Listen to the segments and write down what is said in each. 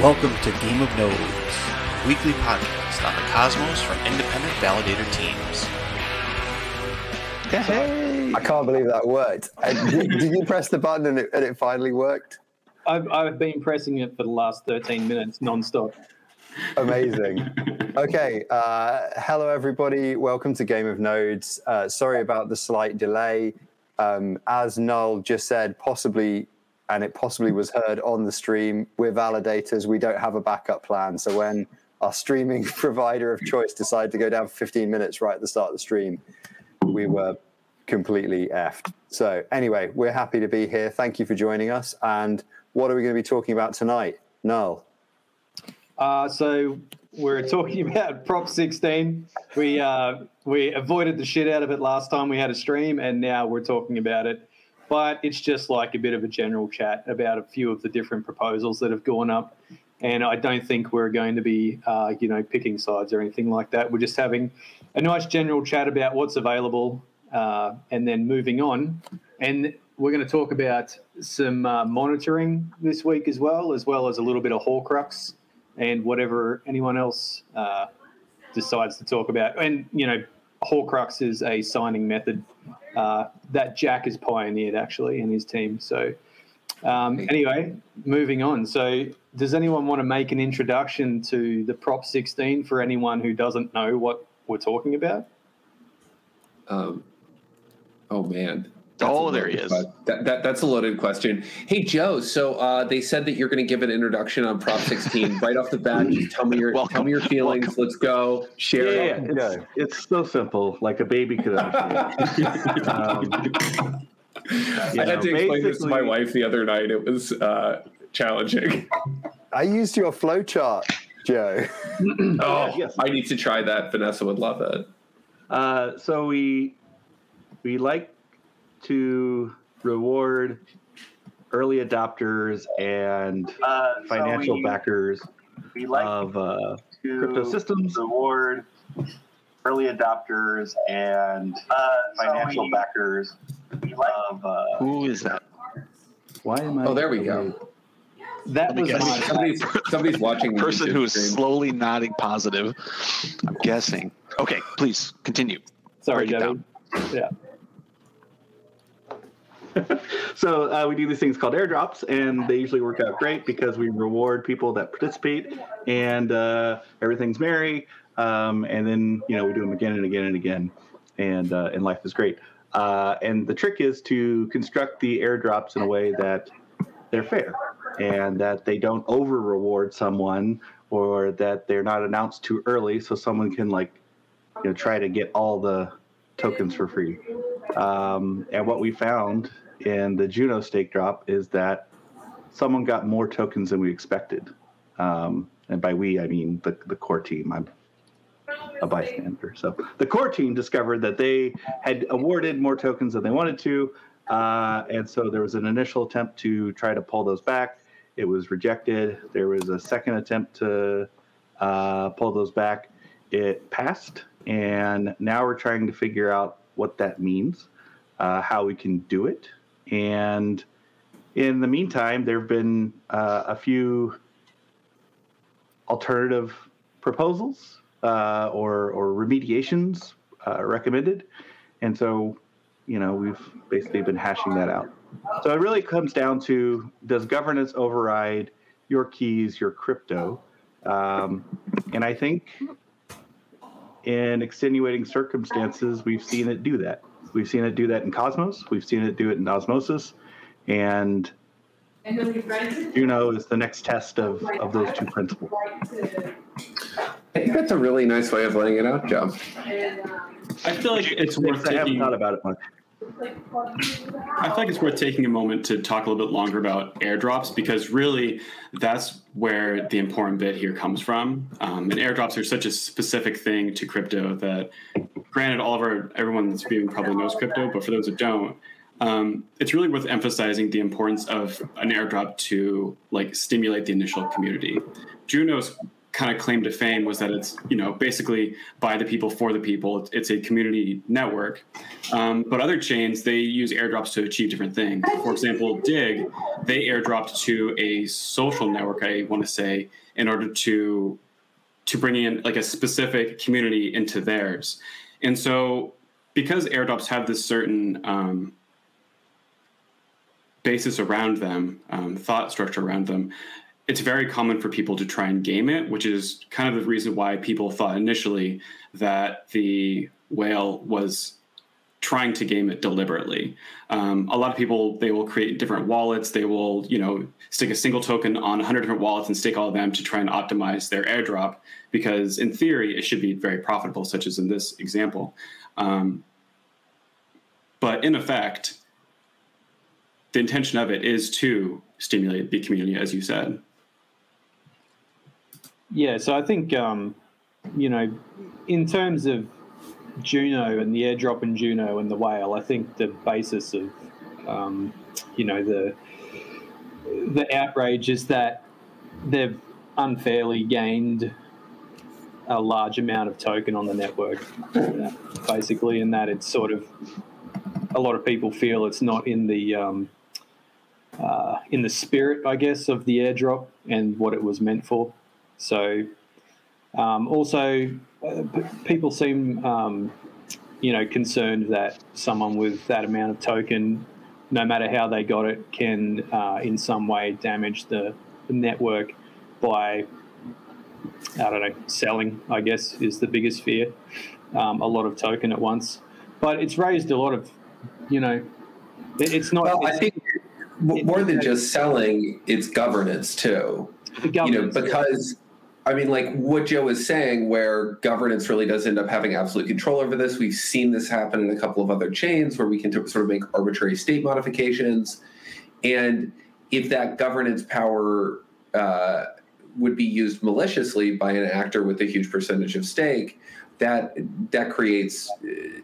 Welcome to Game of Nodes, a weekly podcast on the cosmos from independent validator teams. Hey! I can't believe that worked. Did, did you press the button and it, and it finally worked? I've, I've been pressing it for the last 13 minutes nonstop. Amazing. Okay. Uh, hello, everybody. Welcome to Game of Nodes. Uh, sorry about the slight delay. Um, as Null just said, possibly, and it possibly was heard on the stream, we're validators. We don't have a backup plan. So when our streaming provider of choice decided to go down for 15 minutes right at the start of the stream, we were completely effed. So anyway, we're happy to be here. Thank you for joining us. And what are we going to be talking about tonight? Null. Uh, so we're talking about Prop 16. We uh, we avoided the shit out of it last time we had a stream, and now we're talking about it. But it's just like a bit of a general chat about a few of the different proposals that have gone up. And I don't think we're going to be, uh, you know, picking sides or anything like that. We're just having a nice general chat about what's available, uh, and then moving on. And we're going to talk about some uh, monitoring this week as well, as well as a little bit of Horcrux and whatever anyone else uh, decides to talk about. And you know, Horcrux is a signing method uh, that Jack has pioneered actually in his team. So um, anyway, moving on. So does anyone want to make an introduction to the Prop 16 for anyone who doesn't know what we're talking about? Um, oh man. Oh, there he is. That, that, that's a loaded question. Hey Joe, so uh, they said that you're going to give an introduction on Prop 16 right off the bat. Just tell me your Welcome. tell me your feelings. Welcome. Let's go. Share Yeah, it. yeah, it's, it's so simple, like a baby could understand. um, you I had to explain this to my wife the other night. It was uh, challenging. I used your flowchart, Joe. Oh, yes. I need to try that. Vanessa would love it. Uh, so we we like to reward early adopters and financial backers we like of uh, to crypto systems. reward early adopters and uh, financial we- backers of uh, Who is that? Why am I? Oh, there we go. That was guess. my Somebody's, somebody's watching the Person YouTube who is stream. slowly nodding positive. I'm guessing. Okay, please continue. sorry, Break it Joey. Yeah. So uh, we do these things called airdrops, and they usually work out great because we reward people that participate, and uh, everything's merry. Um, and then you know we do them again and again and again, and uh, and life is great. Uh, and the trick is to construct the airdrops in a way that they're fair, and that they don't over reward someone, or that they're not announced too early, so someone can like you know try to get all the tokens for free. Um, and what we found in the Juno stake drop is that someone got more tokens than we expected. Um, and by we, I mean the, the core team. I'm a bystander. So the core team discovered that they had awarded more tokens than they wanted to. Uh, and so there was an initial attempt to try to pull those back. It was rejected. There was a second attempt to uh, pull those back. It passed. And now we're trying to figure out what that means, uh, how we can do it. And in the meantime, there have been uh, a few alternative proposals uh, or, or remediations uh, recommended. And so, you know, we've basically been hashing that out. So it really comes down to does governance override your keys, your crypto? Um, and I think in extenuating circumstances, we've seen it do that. We've seen it do that in Cosmos. We've seen it do it in Osmosis. And Juno is the next test of, of those two principles. I think that's a really nice way of laying it out, Joe. I feel like it's worth I haven't taking. thought about it much. I feel like it's worth taking a moment to talk a little bit longer about airdrops because really that's where the important bit here comes from. Um, and airdrops are such a specific thing to crypto that, granted, all of our everyone that's viewing probably knows crypto, but for those that don't, um, it's really worth emphasizing the importance of an airdrop to like stimulate the initial community. Juno's kind of claim to fame was that it's you know basically by the people for the people. It's, a community network. Um, but other chains they use airdrops to achieve different things. For example, Dig they airdropped to a social network. I want to say in order to to bring in like a specific community into theirs. And so because airdrops have this certain um, basis around them, um, thought structure around them, it's very common for people to try and game it, which is kind of the reason why people thought initially that the whale was trying to game it deliberately. Um, a lot of people they will create different wallets. They will you know stick a single token on 100 different wallets and stake all of them to try and optimize their airdrop because in theory it should be very profitable, such as in this example. Um, but in effect, the intention of it is to stimulate the community, as you said. Yeah, so I think um, you know, in terms of Juno and the airdrop in Juno and the whale, I think the basis of um, you know the the outrage is that they've unfairly gained a large amount of token on the network, basically, and that it's sort of a lot of people feel it's not in the um, uh, in the spirit, I guess, of the airdrop and what it was meant for. So, um, also, uh, p- people seem, um, you know, concerned that someone with that amount of token, no matter how they got it, can uh, in some way damage the, the network by, I don't know, selling. I guess is the biggest fear. Um, a lot of token at once, but it's raised a lot of, you know, it, it's not. Well, I think more than just selling, it's governance too. the You know, governance- because I mean, like what Joe is saying, where governance really does end up having absolute control over this. We've seen this happen in a couple of other chains where we can sort of make arbitrary state modifications, and if that governance power uh, would be used maliciously by an actor with a huge percentage of stake, that that creates uh,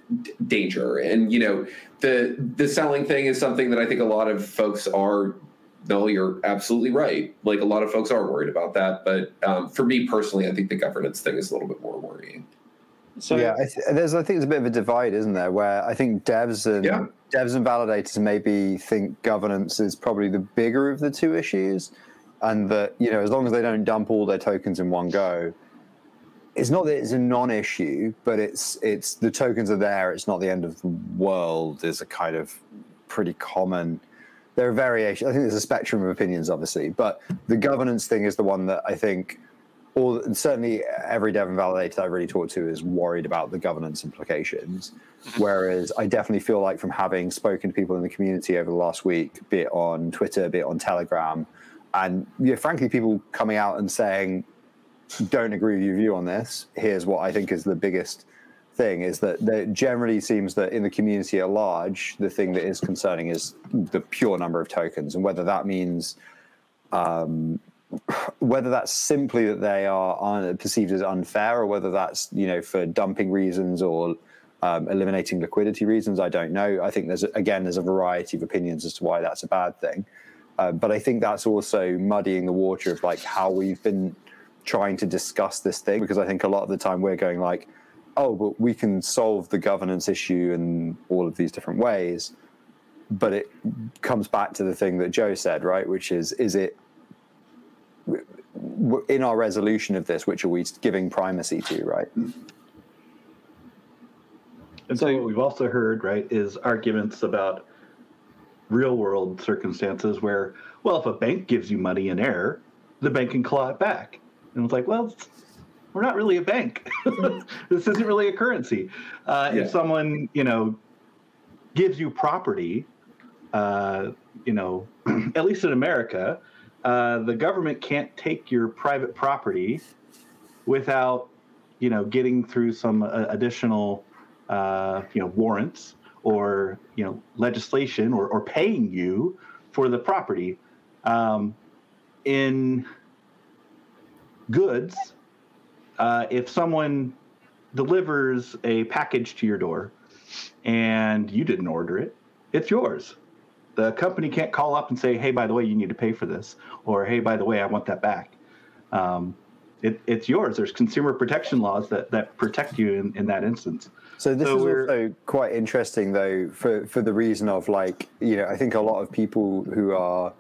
danger. And you know, the the selling thing is something that I think a lot of folks are. No, you're absolutely right. Like a lot of folks are worried about that, but um, for me personally, I think the governance thing is a little bit more worrying. so yeah, I th- there's I think there's a bit of a divide, isn't there? Where I think devs and Yeah. devs and validators maybe think governance is probably the bigger of the two issues, and that you know as long as they don't dump all their tokens in one go, it's not that it's a non-issue, but it's it's the tokens are there. It's not the end of the world. Is a kind of pretty common. There are variations. I think there's a spectrum of opinions, obviously, but the governance thing is the one that I think all certainly every dev and validator I've really talked to is worried about the governance implications. Whereas I definitely feel like from having spoken to people in the community over the last week, be it on Twitter, be it on Telegram, and you know, frankly, people coming out and saying, "Don't agree with your view on this." Here's what I think is the biggest thing: is that there generally seems that in the community at large, the thing that is concerning is the pure number of tokens, and whether that means whether that's simply that they are perceived as unfair or whether that's you know for dumping reasons or um, eliminating liquidity reasons i don't know. I think there's again there's a variety of opinions as to why that's a bad thing. Uh, but i think that's also muddying the water of like how we've been trying to discuss this thing because i think a lot of the time we're going like oh but we can solve the governance issue in all of these different ways but it comes back to the thing that joe said right which is is it in our resolution of this, which are we giving primacy to, right? And so, what we've also heard, right, is arguments about real world circumstances where, well, if a bank gives you money in error, the bank can claw it back. And it's like, well, we're not really a bank. this isn't really a currency. Uh, Yeah. If someone, you know, gives you property, uh, you know, at least in America, uh, the government can't take your private property without, you know, getting through some uh, additional, uh, you know, warrants or you know legislation or, or paying you for the property. Um, in goods, uh, if someone delivers a package to your door and you didn't order it, it's yours. The company can't call up and say, "Hey, by the way, you need to pay for this," or "Hey, by the way, I want that back." Um, it, it's yours. There's consumer protection laws that, that protect you in, in that instance. So this So is also quite interesting, though, for for the reason of like you know I think a lot of people who are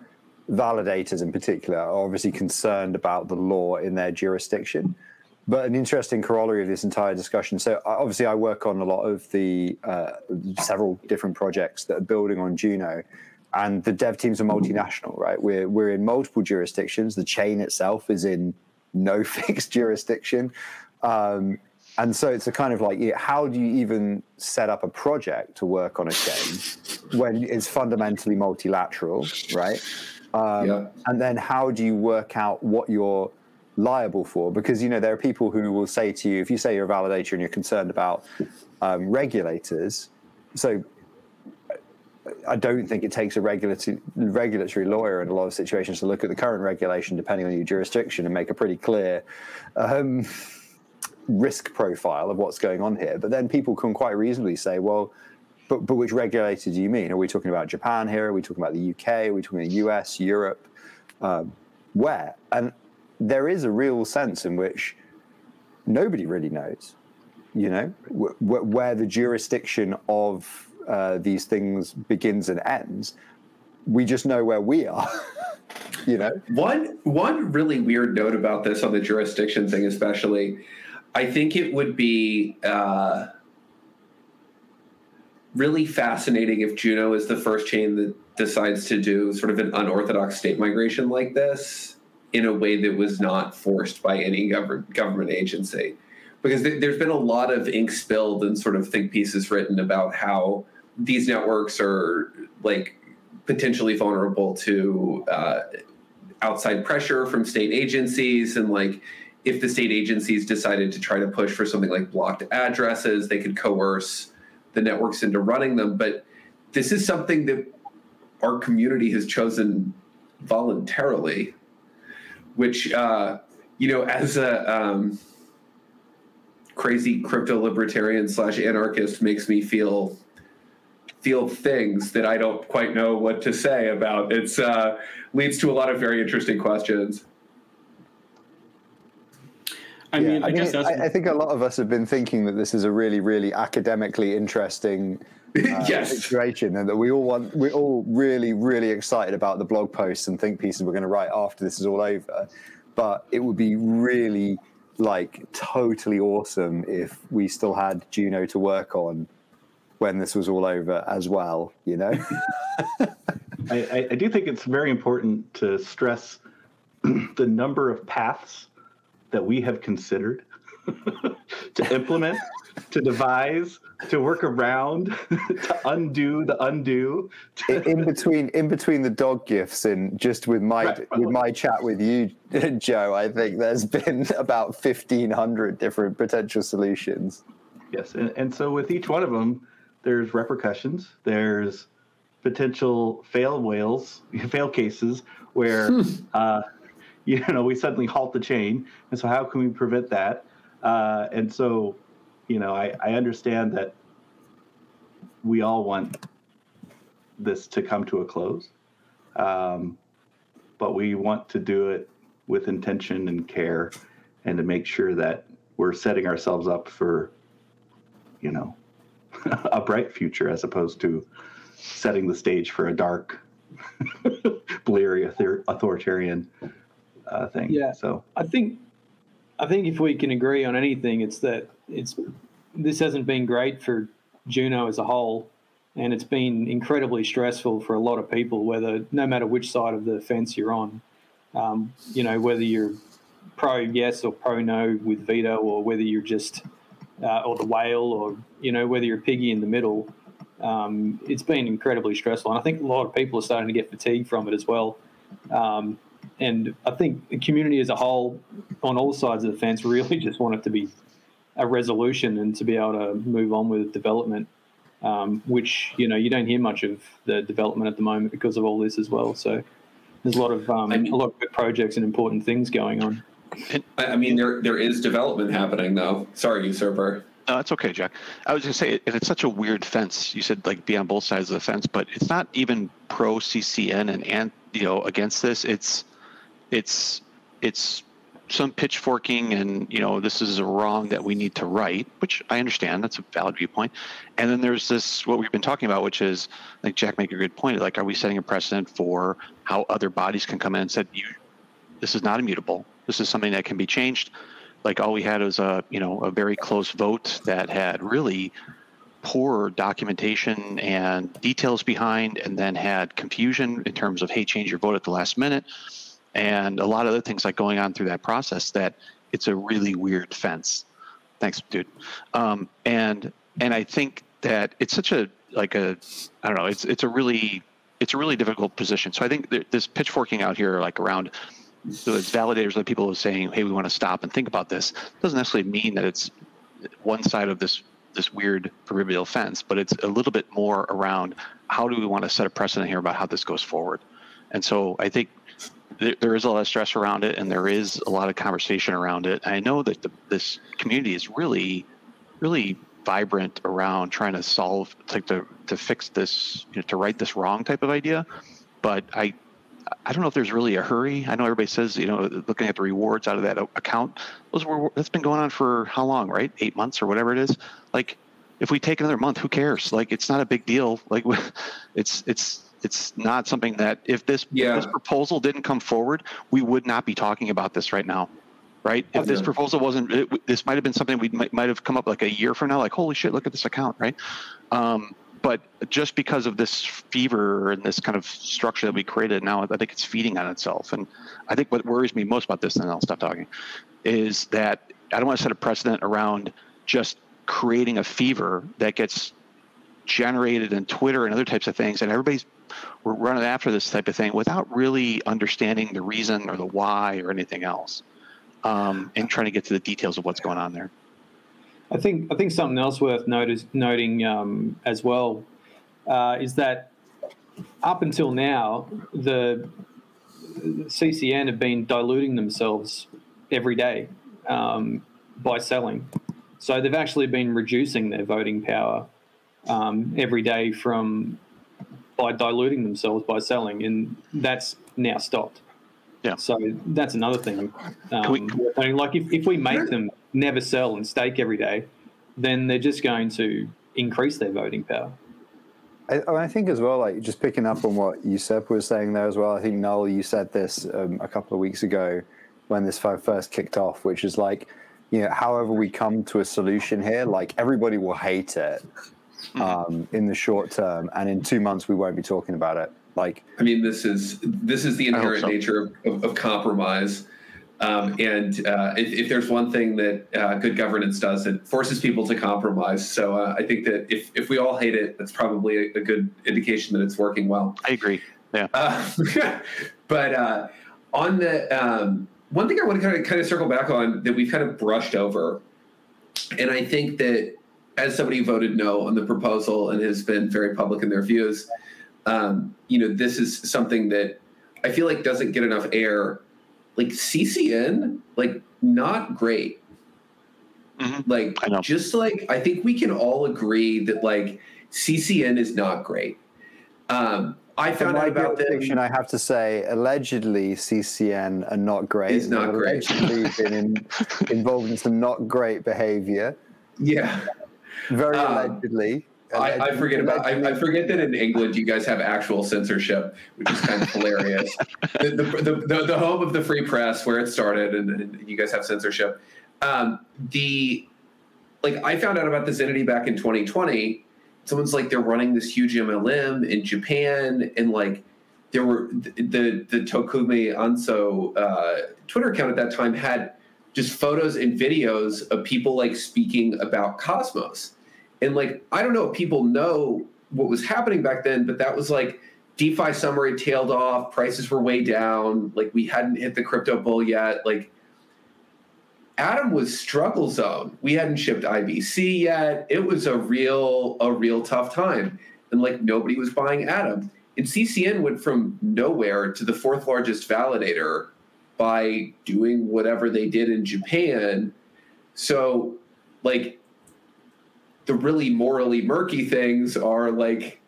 validators in particular are obviously concerned about the law in their jurisdiction. But an interesting corollary of this entire discussion. So obviously, I work on a lot of the uh, several different projects that are building on Juno, and the dev teams are multinational, right? We're we're in multiple jurisdictions. The chain itself is in no fixed jurisdiction. Um, and so it's a kind of like, how do you even set up a project to work on a chain when it's fundamentally multilateral, right? Um, Yeah. And then how do you work out what you're liable for? Because you know there are people who will say to you, if you say you're a validator and you're concerned about um, regulators, so I don't think it takes a regulatory regulatory lawyer in a lot of situations to look at the current regulation, depending on your jurisdiction, and make a pretty clear um, risk profile of what's going on here. But then people can quite reasonably say, well, but, but which regulator do you mean? Are we talking about Japan here? Are we talking about the UK? Are we talking about the US, Europe? Um, where? And there is a real sense in which nobody really knows, you know, wh- wh- where the jurisdiction of uh, these things begins and ends. We just know where we are, you know? One one really weird note about this on the jurisdiction thing, especially, I think it would be uh, really fascinating if Juno is the first chain that decides to do sort of an unorthodox state migration like this in a way that was not forced by any government government agency. Because th- there's been a lot of ink spilled and sort of think pieces written about how these networks are like potentially vulnerable to uh, outside pressure from state agencies and like if the state agencies decided to try to push for something like blocked addresses they could coerce the networks into running them but this is something that our community has chosen voluntarily which uh, you know as a um, crazy crypto libertarian slash anarchist makes me feel feel things that I don't quite know what to say about. It's uh, leads to a lot of very interesting questions. I mean, I, guess that's I, I think a lot of us have been thinking that this is a really, really academically interesting uh, yes. situation, and that we all want, we're all really, really excited about the blog posts and think pieces we're going to write after this is all over. But it would be really, like, totally awesome if we still had Juno to work on when this was all over as well. You know? I, I, I do think it's very important to stress the number of paths that we have considered to implement, to devise, to work around, to undo the undo. in between in between the dog gifts and just with my Right. with my chat with you joe i think there's been about 1500 different potential solutions Yes, and, and so with each one of them, there's repercussions. There's potential fail whales, fail cases where uh, you know we suddenly halt the chain, and so how can we prevent that? Uh, and so, you know, I, I understand that we all want this to come to a close, um, but we want to do it with intention and care, and to make sure that we're setting ourselves up for you know, a bright future as opposed to setting the stage for a dark, bleary author- authoritarian uh, thing. Yeah. So I think I think if we can agree on anything, it's that it's this hasn't been great for Juno as a whole, and it's been incredibly stressful for a lot of people. Whether no matter which side of the fence you're on, um, you know whether you're pro yes or pro no with veto, or whether you're just uh, or the whale, or you know whether you're piggy in the middle. Um, it's been incredibly stressful, and I think a lot of people are starting to get fatigued from it as well. Um, and I think the community as a whole, on all sides of the fence, really just want it to be a resolution and to be able to move on with development. Um, which you know you don't hear much of the development at the moment because of all this as well. So there's a lot of um, I mean- a lot of good projects and important things going on. I, I mean, there there is development happening though. Sorry, usurper. No, that's okay, Jack. I was going to say, and it's such a weird fence. You said like be on both sides of the fence, but it's not even pro CCN and and you know against this. It's it's it's some pitchforking and you know this is a wrong that we need to right, which I understand. That's a valid viewpoint. And then there's this what we've been talking about, which is like Jack make a good point. Like, are we setting a precedent for how other bodies can come in and said you this is not immutable. This is something that can be changed. Like all we had was a you know a very close vote that had really poor documentation and details behind, and then had confusion in terms of hey, change your vote at the last minute, and a lot of other things like going on through that process. That it's a really weird fence. Thanks, dude. Um, and and I think that it's such a like a I don't know. It's it's a really it's a really difficult position. So I think this pitchforking out here, like around so it's validators of people who are saying, "Hey, we want to stop and think about this." Doesn't necessarily mean that it's one side of this this weird proverbial fence, but it's a little bit more around how do we want to set a precedent here about how this goes forward. And so I think there, is a lot of stress around it, and there is a lot of conversation around it. I know that the, this community is really, really vibrant around trying to solve, like to to fix this, you know, to right this wrong type of idea. But I I don't know if there's really a hurry. I know everybody says, you know, looking at the rewards out of that account, those were that's been going on for how long, right? Eight months or whatever it is. Like, if we take another month, who cares? Like, it's not a big deal. Like, it's it's it's not something that if this yeah. if this proposal didn't come forward, we would not be talking about this right now, right? If this proposal wasn't, it, this might have been something we might, might have come up like a year from now. Like, holy shit, look at this account, right? Um, but just because of this fever and this kind of structure that we created now, I think it's feeding on itself. And I think what worries me most about this, and I'll stop talking, is that I don't want to set a precedent around just creating a fever that gets generated in Twitter and other types of things, and everybody's we're running after this type of thing without really understanding the reason or the why or anything else, um, and trying to get to the details of what's going on there. I think I think something else worth notice, noting um, as well uh, is that up until now the CCN have been diluting themselves every day um, by selling. So they've actually been reducing their voting power um, every day from by diluting themselves by selling, and that's now stopped. Yeah. So that's another thing. Um, we, like if, if we make them never sell and stake every day, then they're just going to increase their voting power. I, I think as well, like just picking up on what Yusep was saying there as well. I think Noel, you said this um, a couple of weeks ago when this first kicked off, which is like, you know, however we come to a solution here, like everybody will hate it. Um, in the short term, and in two months we won't be talking about it. Like, I mean, this is this is the inherent so. nature of, of, of compromise. Um, and uh, if, if, there's one thing that uh, good governance does, it forces people to compromise. So uh, I think that if, if we all hate it, that's probably a, a good indication that it's working well. I agree. Yeah. Uh, but uh, on the um, one thing I want to kind of kind of circle back on that we've kind of brushed over, and I think that as somebody who voted no on the proposal and has been very public in their views, um, you know, this is something that I feel like doesn't get enough air like CCN, like not great. Mm-hmm. Like just like I think we can all agree that like CCN is not great. Um, I found out about fiction. I have to say, allegedly CCN are not great. Is not great. Allegedly been in, involved in some not great behavior. Yeah, very um, allegedly. I, I, forget about. I, I, forget that in England you guys have actual censorship, which is kind of hilarious. The the, the, the, the, home of the free press, where it started, and, and you guys have censorship. Um, the like, I found out about this entity back in 2020. Someone's like, they're running this huge MLM in Japan, and like, there were the the Takumi Asano uh, Twitter account at that time had just photos and videos of people like speaking about Cosmos and like, I don't know if people know what was happening back then, but that was like DeFi summary tailed off, prices were way down, like we hadn't hit the crypto bull yet. Like Atom was struggle zone. We hadn't shipped IBC yet. It was a real, a real tough time. And like nobody was buying Atom. And CCN went from nowhere to the fourth largest validator by doing whatever they did in Japan. So, like, the really morally murky things are like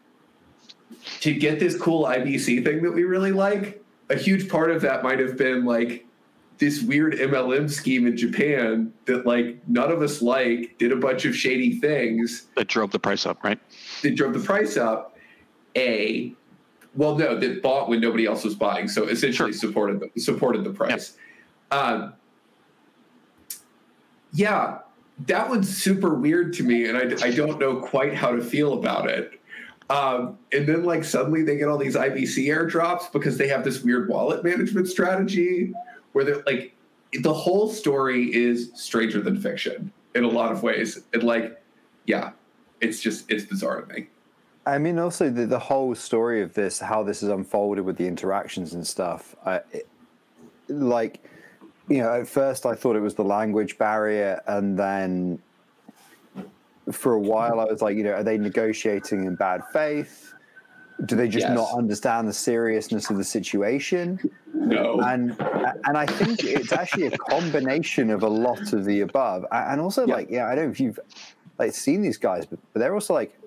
to get this cool IBC thing that we really like. A huge part of that might have been like this weird MLM scheme in Japan that like none of us like, did a bunch of shady things That drove the price up, right? that drove the price up. A, well, no, that bought when nobody else was buying, so essentially supported the, supported the price. Um, yeah, that one's super weird to me, and I, I don't know quite how to feel about it. Um, and then like suddenly they get all these IBC airdrops because they have this weird wallet management strategy where they're like the whole story is stranger than fiction in a lot of ways. And like, yeah, it's just it's bizarre to me. I mean, also the, the whole story of this, how this is unfolded with the interactions and stuff. I, it, like, you know, at first I thought it was the language barrier, and then for a while I was like, you know, are they negotiating in bad faith? Do they just Yes. not understand the seriousness of the situation? No. and and I think it's actually a combination of a lot of the above, and also Yeah. like yeah, I don't know if you've like seen these guys, but, but they're also like.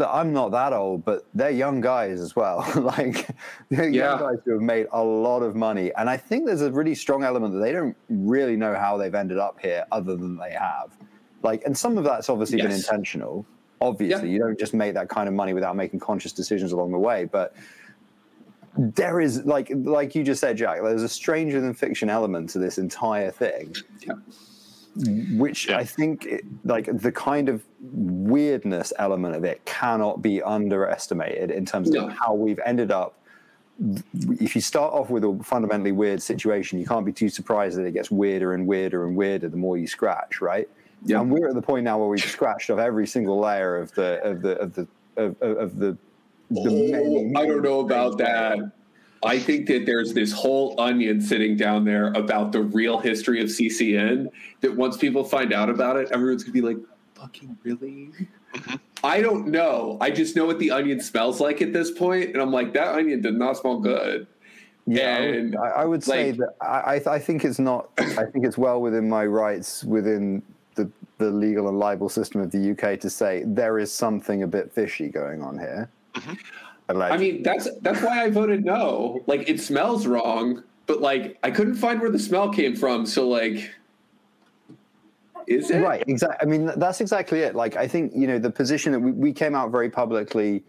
I'm not that old, but they're young guys as well. like they're Yeah. young guys who have made a lot of money, and I think there's a really strong element that they don't really know how they've ended up here, other than they have. Like, and some of that's obviously been intentional. Obviously, you don't just make that kind of money without making conscious decisions along the way, but there is like like you just said jack there's a stranger than fiction element to this entire thing Yeah. Which Yeah. i think it, like the kind of weirdness element of it cannot be underestimated in terms No. of how we've ended up if you start off with a fundamentally weird situation you can't be too surprised that it gets weirder and weirder and weirder the more you scratch right Yeah. and we're at the point now where we've scratched off every single layer of the of the of the of, of, of the the many, Oh, I don't know about that. I think that there's this whole onion sitting down there about the real history of CCN. That once people find out about it, everyone's gonna be like, "Fucking really?" Mm-hmm. I don't know. I just know what the onion smells like at this point, and I'm like, that onion did not smell good. Yeah, I would, And, I, I would say like- that I, I- I think it's not. I think it's well within my rights within the the legal and libel system of the UK to say there is something a bit fishy going on here. Mm-hmm. I mean, that's that's why I voted no. Like, it smells wrong, but like, I couldn't find where the smell came from. So like, is it right? Exactly. I mean, that's exactly it. Like, I think you know the position that we, we came out very publicly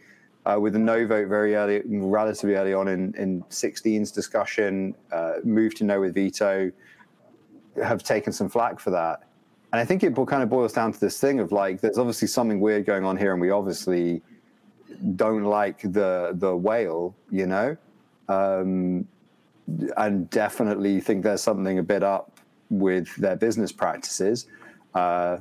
uh, with a no vote very early, relatively early on in in 16's discussion, uh, moved to no with veto, have taken some flack for that. And I think it kind of boils down to this thing of like, there's obviously something weird going on here, and we obviously don't like the the whale, you know, um, and definitely think there's something a bit up with their business practices. Uh,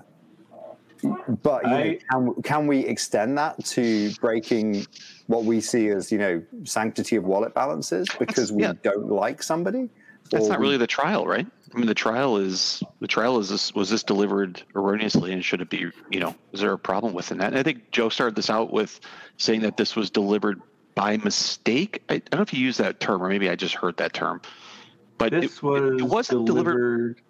but you know, can, can we extend that to breaking what we see as you know sanctity of wallet balances because we yeah. don't like somebody? That's not really the trial, right? I mean, the trial is the trial is this was this delivered erroneously, and should it be? You know, is there a problem within that? And I think Joe started this out with saying that this was delivered by mistake. I, I don't know if you used that term, or maybe I just heard that term. But This it, was it wasn't delivered. delivered.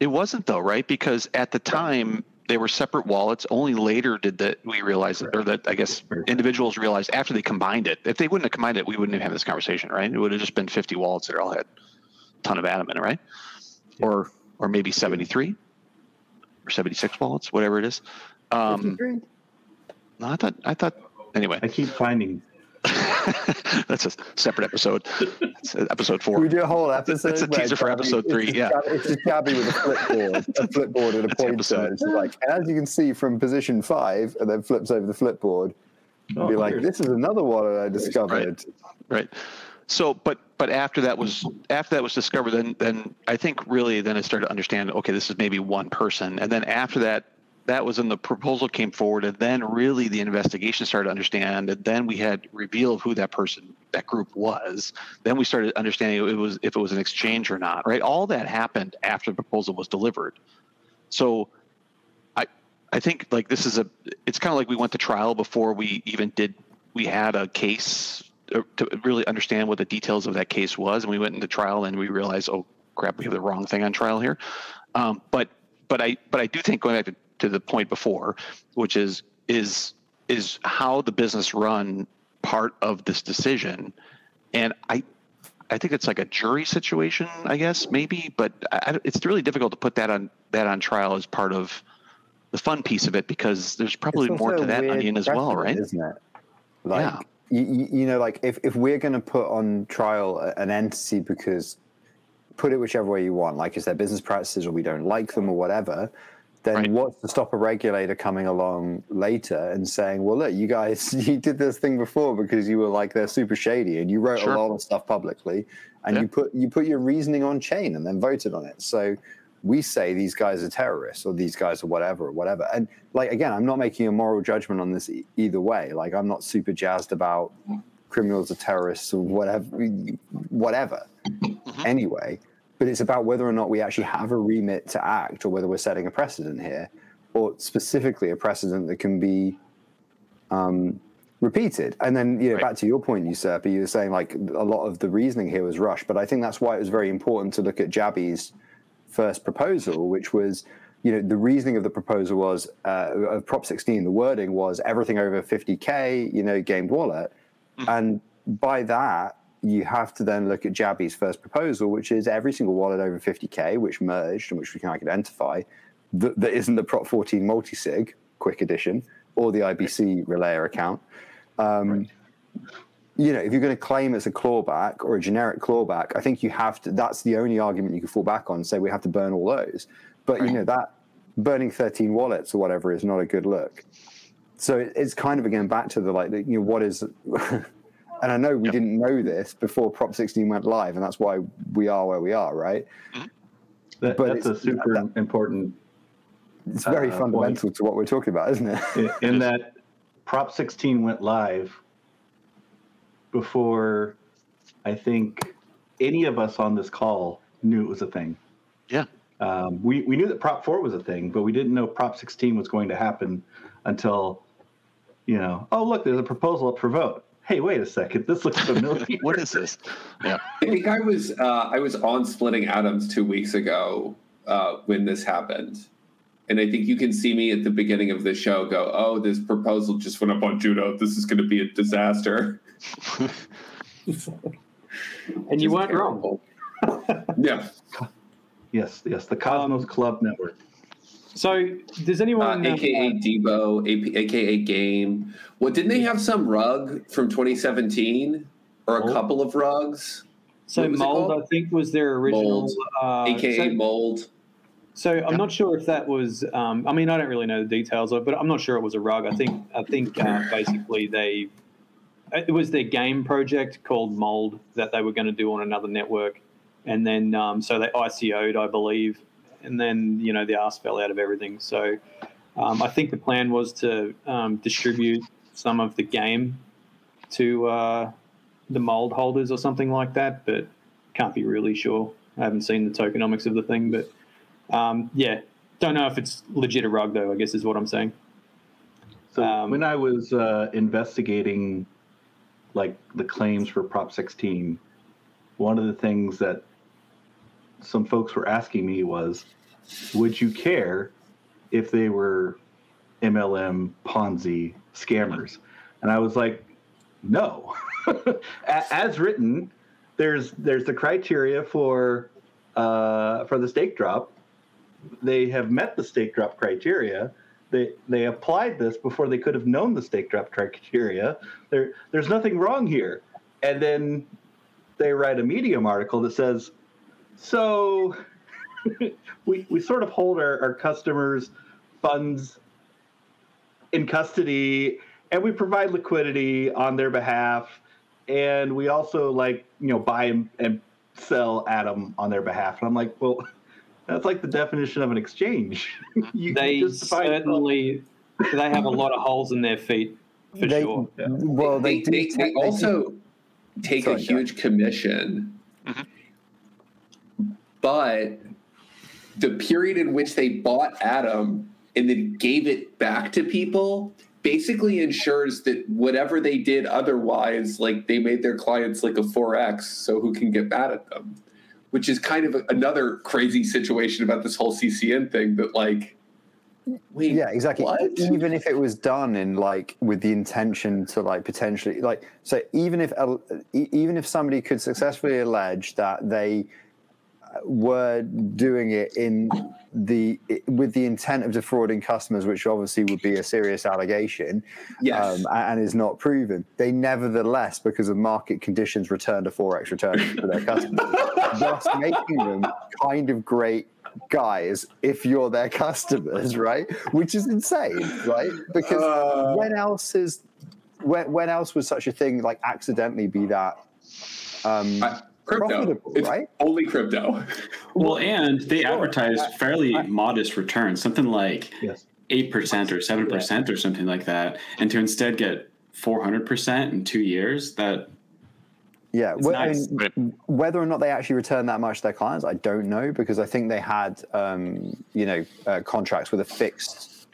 It wasn't though, right? Because at the time they were separate wallets. Only later did that we realize, or that I guess individuals realized after they combined it. If they wouldn't have combined it, we wouldn't have had this conversation, right? It would have just been 50 wallets that all had a ton of Atom in it, right? Or or maybe 73 or 76 wallets, whatever it is. Um, no, I thought I thought anyway. I keep finding. that's a separate episode. It's episode four. we do a whole episode? It's a teaser for episode it's three, just yeah. Gabby- it's just Gabby with a flipboard, a flipboard and a That's the pointer. like, and as you can see from position five, and then flips over the flipboard, and be Oh, like, weird. "This is another one I discovered." right so but but after that was after that was discovered then then i think really then i started to understand okay this is maybe one person. And then after that that was when the proposal came forward and then really the investigation started to understand and then we had reveal of who that person that group was. Then we started understanding it was if it was an exchange or not right? All that happened after the proposal was delivered. So i i think like this is a it's kind of like we went to trial before we even did we had a case to really understand what the details of that case was and we went into trial and we realized oh crap we have the wrong thing on trial here um, but but i but i do think going back to, to the point before which is is is how the business run part of this decision and i I think it's like a jury situation, I guess maybe, but I, it's really difficult to put that on that on trial as part of the fun piece of it because there's probably more to that onion as well, right? Isn't it? Like, Yeah. You, you, know, like if, if we're going to put on trial an entity because put it whichever way you want, like is their business practices or we don't like them or whatever, then Right. what's to stop a regulator coming along later and saying, well, look, you guys, you did this thing before because you were like they're super shady and you wrote Sure. a lot of stuff publicly and Yeah. you put you put your reasoning on chain and then voted on it. So we say these guys are terrorists or these guys are whatever or whatever. And like again, I'm not making a moral judgment on this e- either way. Like I'm not super jazzed about criminals or terrorists or whatever whatever. Anyway, but it's about whether or not we actually have a remit to act or whether we're setting a precedent here or specifically a precedent that can be um, repeated. And then, you know, Right. back to your point, usurper, you were saying like a lot of the reasoning here was rushed, but I think that's why it was very important to look at Jabby's first proposal, which was, you know, the reasoning of the proposal was uh, of Prop 16. The wording was everything over 50k, you know, gamed wallet, and by that you have to then look at Jabby's first proposal, which is every single wallet over 50k, which merged and which we can identify, that, that isn't the Prop 14 multi-sig quick edition or the IBC relayer account. Um, You know, if you're going to claim it's a clawback or a generic clawback, I think you have to. That's the only argument you can fall back on. Say we have to burn all those, but you know that burning 13 wallets or whatever is not a good look. So it, it's kind of again back to the like, the, you know, what is. and I know we didn't know this before Prop 16 went live, and that's why we are where we are, right? That, But that's a super that- important It's very Uh, fundamental to what we're talking about, isn't it? in, in that Prop 16 went live before I think any of us on this call knew it was a thing. Yeah. Um, we, we knew that Prop 4 was a thing, but we didn't know Prop 16 was going to happen until, you know, oh, look, there's a proposal up for vote. Hey, wait a second. This looks familiar. What is this? Yeah. I think I was uh, I was on Splitting Atoms two weeks ago uh, when this happened, and I think you can see me at the beginning of the show go, "Oh, this proposal just went up on Juno. This is going to be a disaster." And you weren't wrong. Yeah, yes, yes. The Cosmos Club Network. So, does anyone? uh, aka Debo, AP, aka Game. Well, didn't they have some rug from 2017 or a Oh. couple of rugs? so what was it mold. I think, was their original. Mold. Uh, aka so, Mold. So I'm not sure if that was. Um, I mean, I don't really know the details of, it, but I'm not sure it was a rug. I think. I think uh, basically they. It was their game project called Mold that they were going to do on another network, and then um, so they ICO'd, I believe, and then you know the ass fell out of everything. So um, I think the plan was to um, distribute some of the game to uh, the mold holders or something like that, but can't be really sure. I haven't seen the tokenomics of the thing, but um, yeah, don't know if it's legit a rug though. I guess is what I'm saying. So Um, when I was uh, investigating like the claims for Prop 16, one of the things that some folks were asking me was, would you care if they were MLM Ponzi scammers? And I was like, no. As written, there's there's the criteria for uh, for the stake drop. They have met the stake drop criteria they they applied this before they could have known the stake drop criteria. There there's nothing wrong here. And then they write a Medium article that says, so we we sort of hold our, our customers' funds in custody and we provide liquidity on their behalf and we also like you know buy and, sell Atom on their behalf. And I'm like, well, that's like the definition of an exchange. you They certainly they have a lot of holes in their feet for they, sure. Well, they, do they, take- they do- also take Sorry, a Jack. huge commission, Mhm. but the period in which they bought Atom and then gave it back to people basically ensures that whatever they did otherwise, like they made their clients like a 4x, so who can get mad at them? Which is kind of another crazy situation about this whole CCN thing that, like, Wait, yeah exactly What? even if it was done in like with the intention to like potentially like so even if a- e- even if somebody could successfully allege that they uh, were doing it in the with the intent of defrauding customers which obviously would be a serious allegation Yes. um, and is not proven they nevertheless because of market conditions returned a 4x return for their customers thus making them kind of great guys if you're their customers, right? Which is insane, right? Because Uh. when else is when, when else would such a thing like accidentally be that um, I- crypto. profitable, It's right? only crypto. Well, and they advertised fairly modest returns, something like Yes. eight percent or seven percent or something like that, and to instead get four hundred percent in two years, that Yeah, It's whe- nice. I mean, whether or not they actually return that much to their clients, I don't know because I think they had, um, you know, uh, contracts with a fixed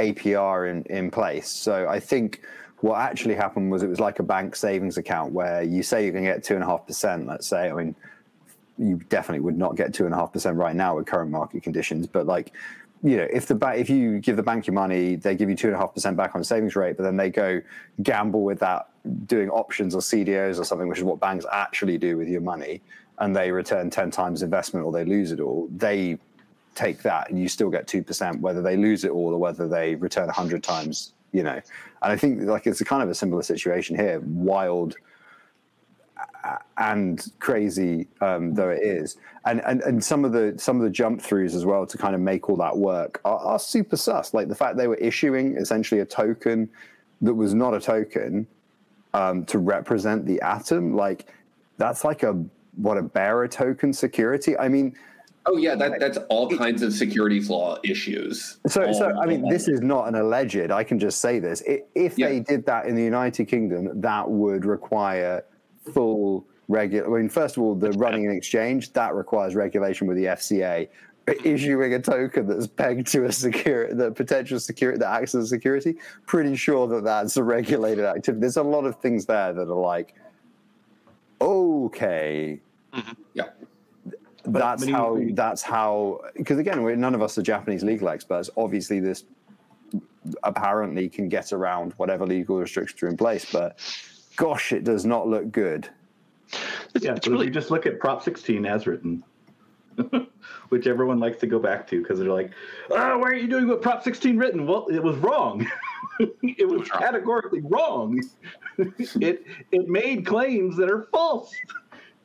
APR in, in place. So I think what actually happened was it was like a bank savings account where you say you can get two and a half percent. Let's say, I mean, you definitely would not get two and a half percent right now with current market conditions, but like. You know, if the ba- if you give the bank your money, they give you two and a half percent back on savings rate, but then they go gamble with that doing options or CDOs or something, which is what banks actually do with your money, and they return 10 times investment or they lose it all, they take that and you still get 2%, whether they lose it all or whether they return 100 times, you know. And I think like it's a kind of a similar situation here, wild and crazy um, though it is, and, and and some of the some of the jump throughs as well to kind of make all that work are, are super sus. Like the fact they were issuing essentially a token that was not a token um, to represent the atom, like that's like a what a bearer token security. I mean, Oh yeah, that, that's all kinds of securities law issues. so so I mean, of this is not an alleged. I can just say this. I- If they did that in the United Kingdom, that would require full regular. I mean, first of all, the running an exchange that requires regulation with the FCA. Mm-hmm. Issuing a token that's pegged to a security, the potential security that acts as a security, pretty sure that that's a regulated activity. There's a lot of things there that are like, okay, mm-hmm. Yeah. That's but you- how that's how because again we're, none of us are japanese legal experts obviously this apparently can get around whatever legal restrictions are in place but gosh it does not look good It's, Yeah, it's so if really you just look at Prop 16 as written, which everyone likes to go back to because they're like, oh, why aren't you doing what Prop 16 written? Well, it was wrong. it was was categorically wrong. it it made claims that are false.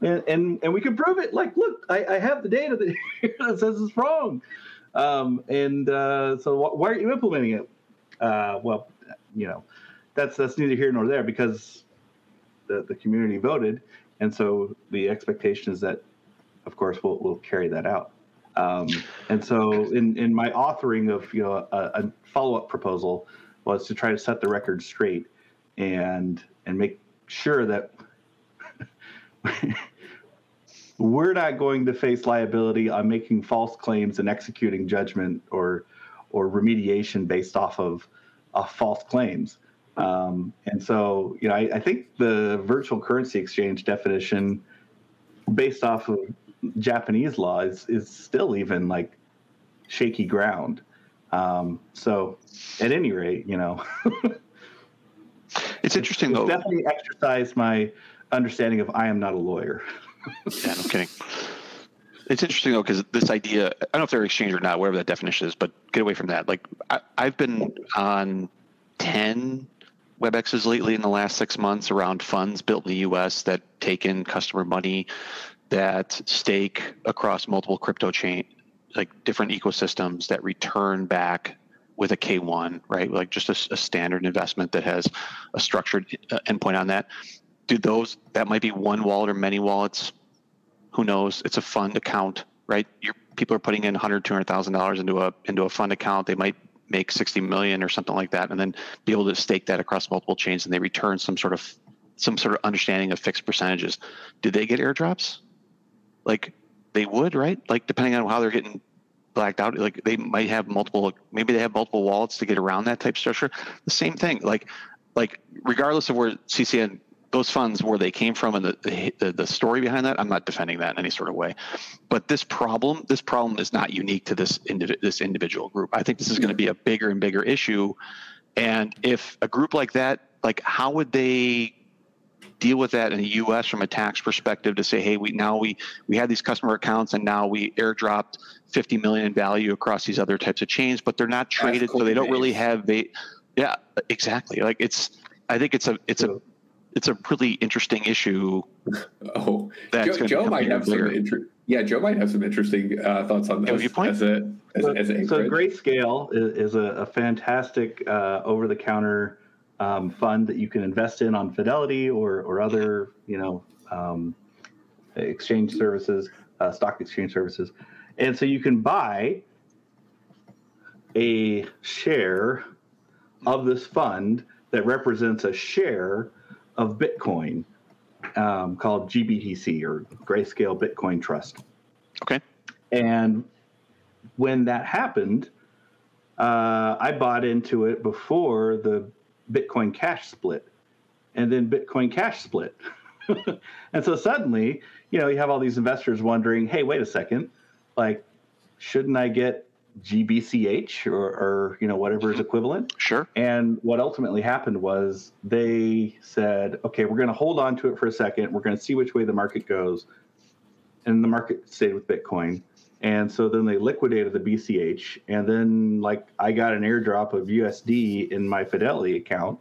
And, and and we can prove it. Like, look, I, I have the data that, that says it's wrong. Um, and uh, so, wh- why aren't you implementing it? Uh, well, you know, that's that's neither here nor there because the, the community voted, and so the expectation is that, of course, we'll we'll carry that out. Um, and so, in in my authoring of you know a, a follow up proposal was to try to set the record straight and and make sure that we're not going to face liability on making false claims and executing judgment or or remediation based off of, of false claims. Um, and so, you know, I, I think the virtual currency exchange definition, based off of Japanese law, is, is still even like shaky ground. Um, so, at any rate, you know, it's interesting it's though. definitely exercised my understanding of I am not a lawyer. Yeah, no kidding. It's interesting though because this idea, I don't know if they're exchange or not, whatever that definition is, but get away from that. Like I, I've been on ten WebExes lately in the last six months around funds built in the U.S. that take in customer money, that stake across multiple crypto chain, like different ecosystems that return back with a K1, right? Like just a, a standard investment that has a structured uh, endpoint on that. Do those that might be one wallet or many wallets? Who knows? It's a fund account, right? Your people are putting in 100, 200,000 dollars into a into a fund account. They might make 60 million or something like that, and then be able to stake that across multiple chains, and they return some sort of some sort of understanding of fixed percentages. Do they get airdrops? Like they would, right? Like depending on how they're getting blacked out, like they might have multiple. Maybe they have multiple wallets to get around that type structure. The same thing, like like regardless of where CCN those funds where they came from and the, the the story behind that, I'm not defending that in any sort of way. But this problem, this problem is not unique to this indivi- this individual group. I think this is going to be a bigger and bigger issue. And if a group like that, like how would they deal with that in the U.S. from a tax perspective to say, hey, we now we we had these customer accounts and now we airdropped 50 million in value across these other types of chains, but they're not traded, so they don't really have they. Yeah, exactly. Like it's, I think it's a it's a it's a really interesting issue. Oh, That's Joe, Joe might have and some bigger. inter- yeah, Joe might have some interesting uh, thoughts on Yeah, this viewpoint? as a as, So, as an so Grayscale is, is a, a fantastic uh, over-the-counter um, fund that you can invest in on Fidelity or or other you know um, exchange services, uh, stock exchange services, and so you can buy a share of this fund that represents a share of Bitcoin um, called GBTC or Grayscale Bitcoin Trust. Okay. And when that happened, uh, I bought into it before the Bitcoin Cash split, and then Bitcoin Cash split. and so suddenly, you know, you have all these investors wondering, hey, wait a second, like, shouldn't I get GBCH or, or you know, whatever is equivalent? Sure. And what ultimately happened was they said, okay, we're going to hold on to it for a second. We're going to see which way the market goes. And the market stayed with Bitcoin. And so then they liquidated the BCH. And then, like, I got an airdrop of USD in my Fidelity account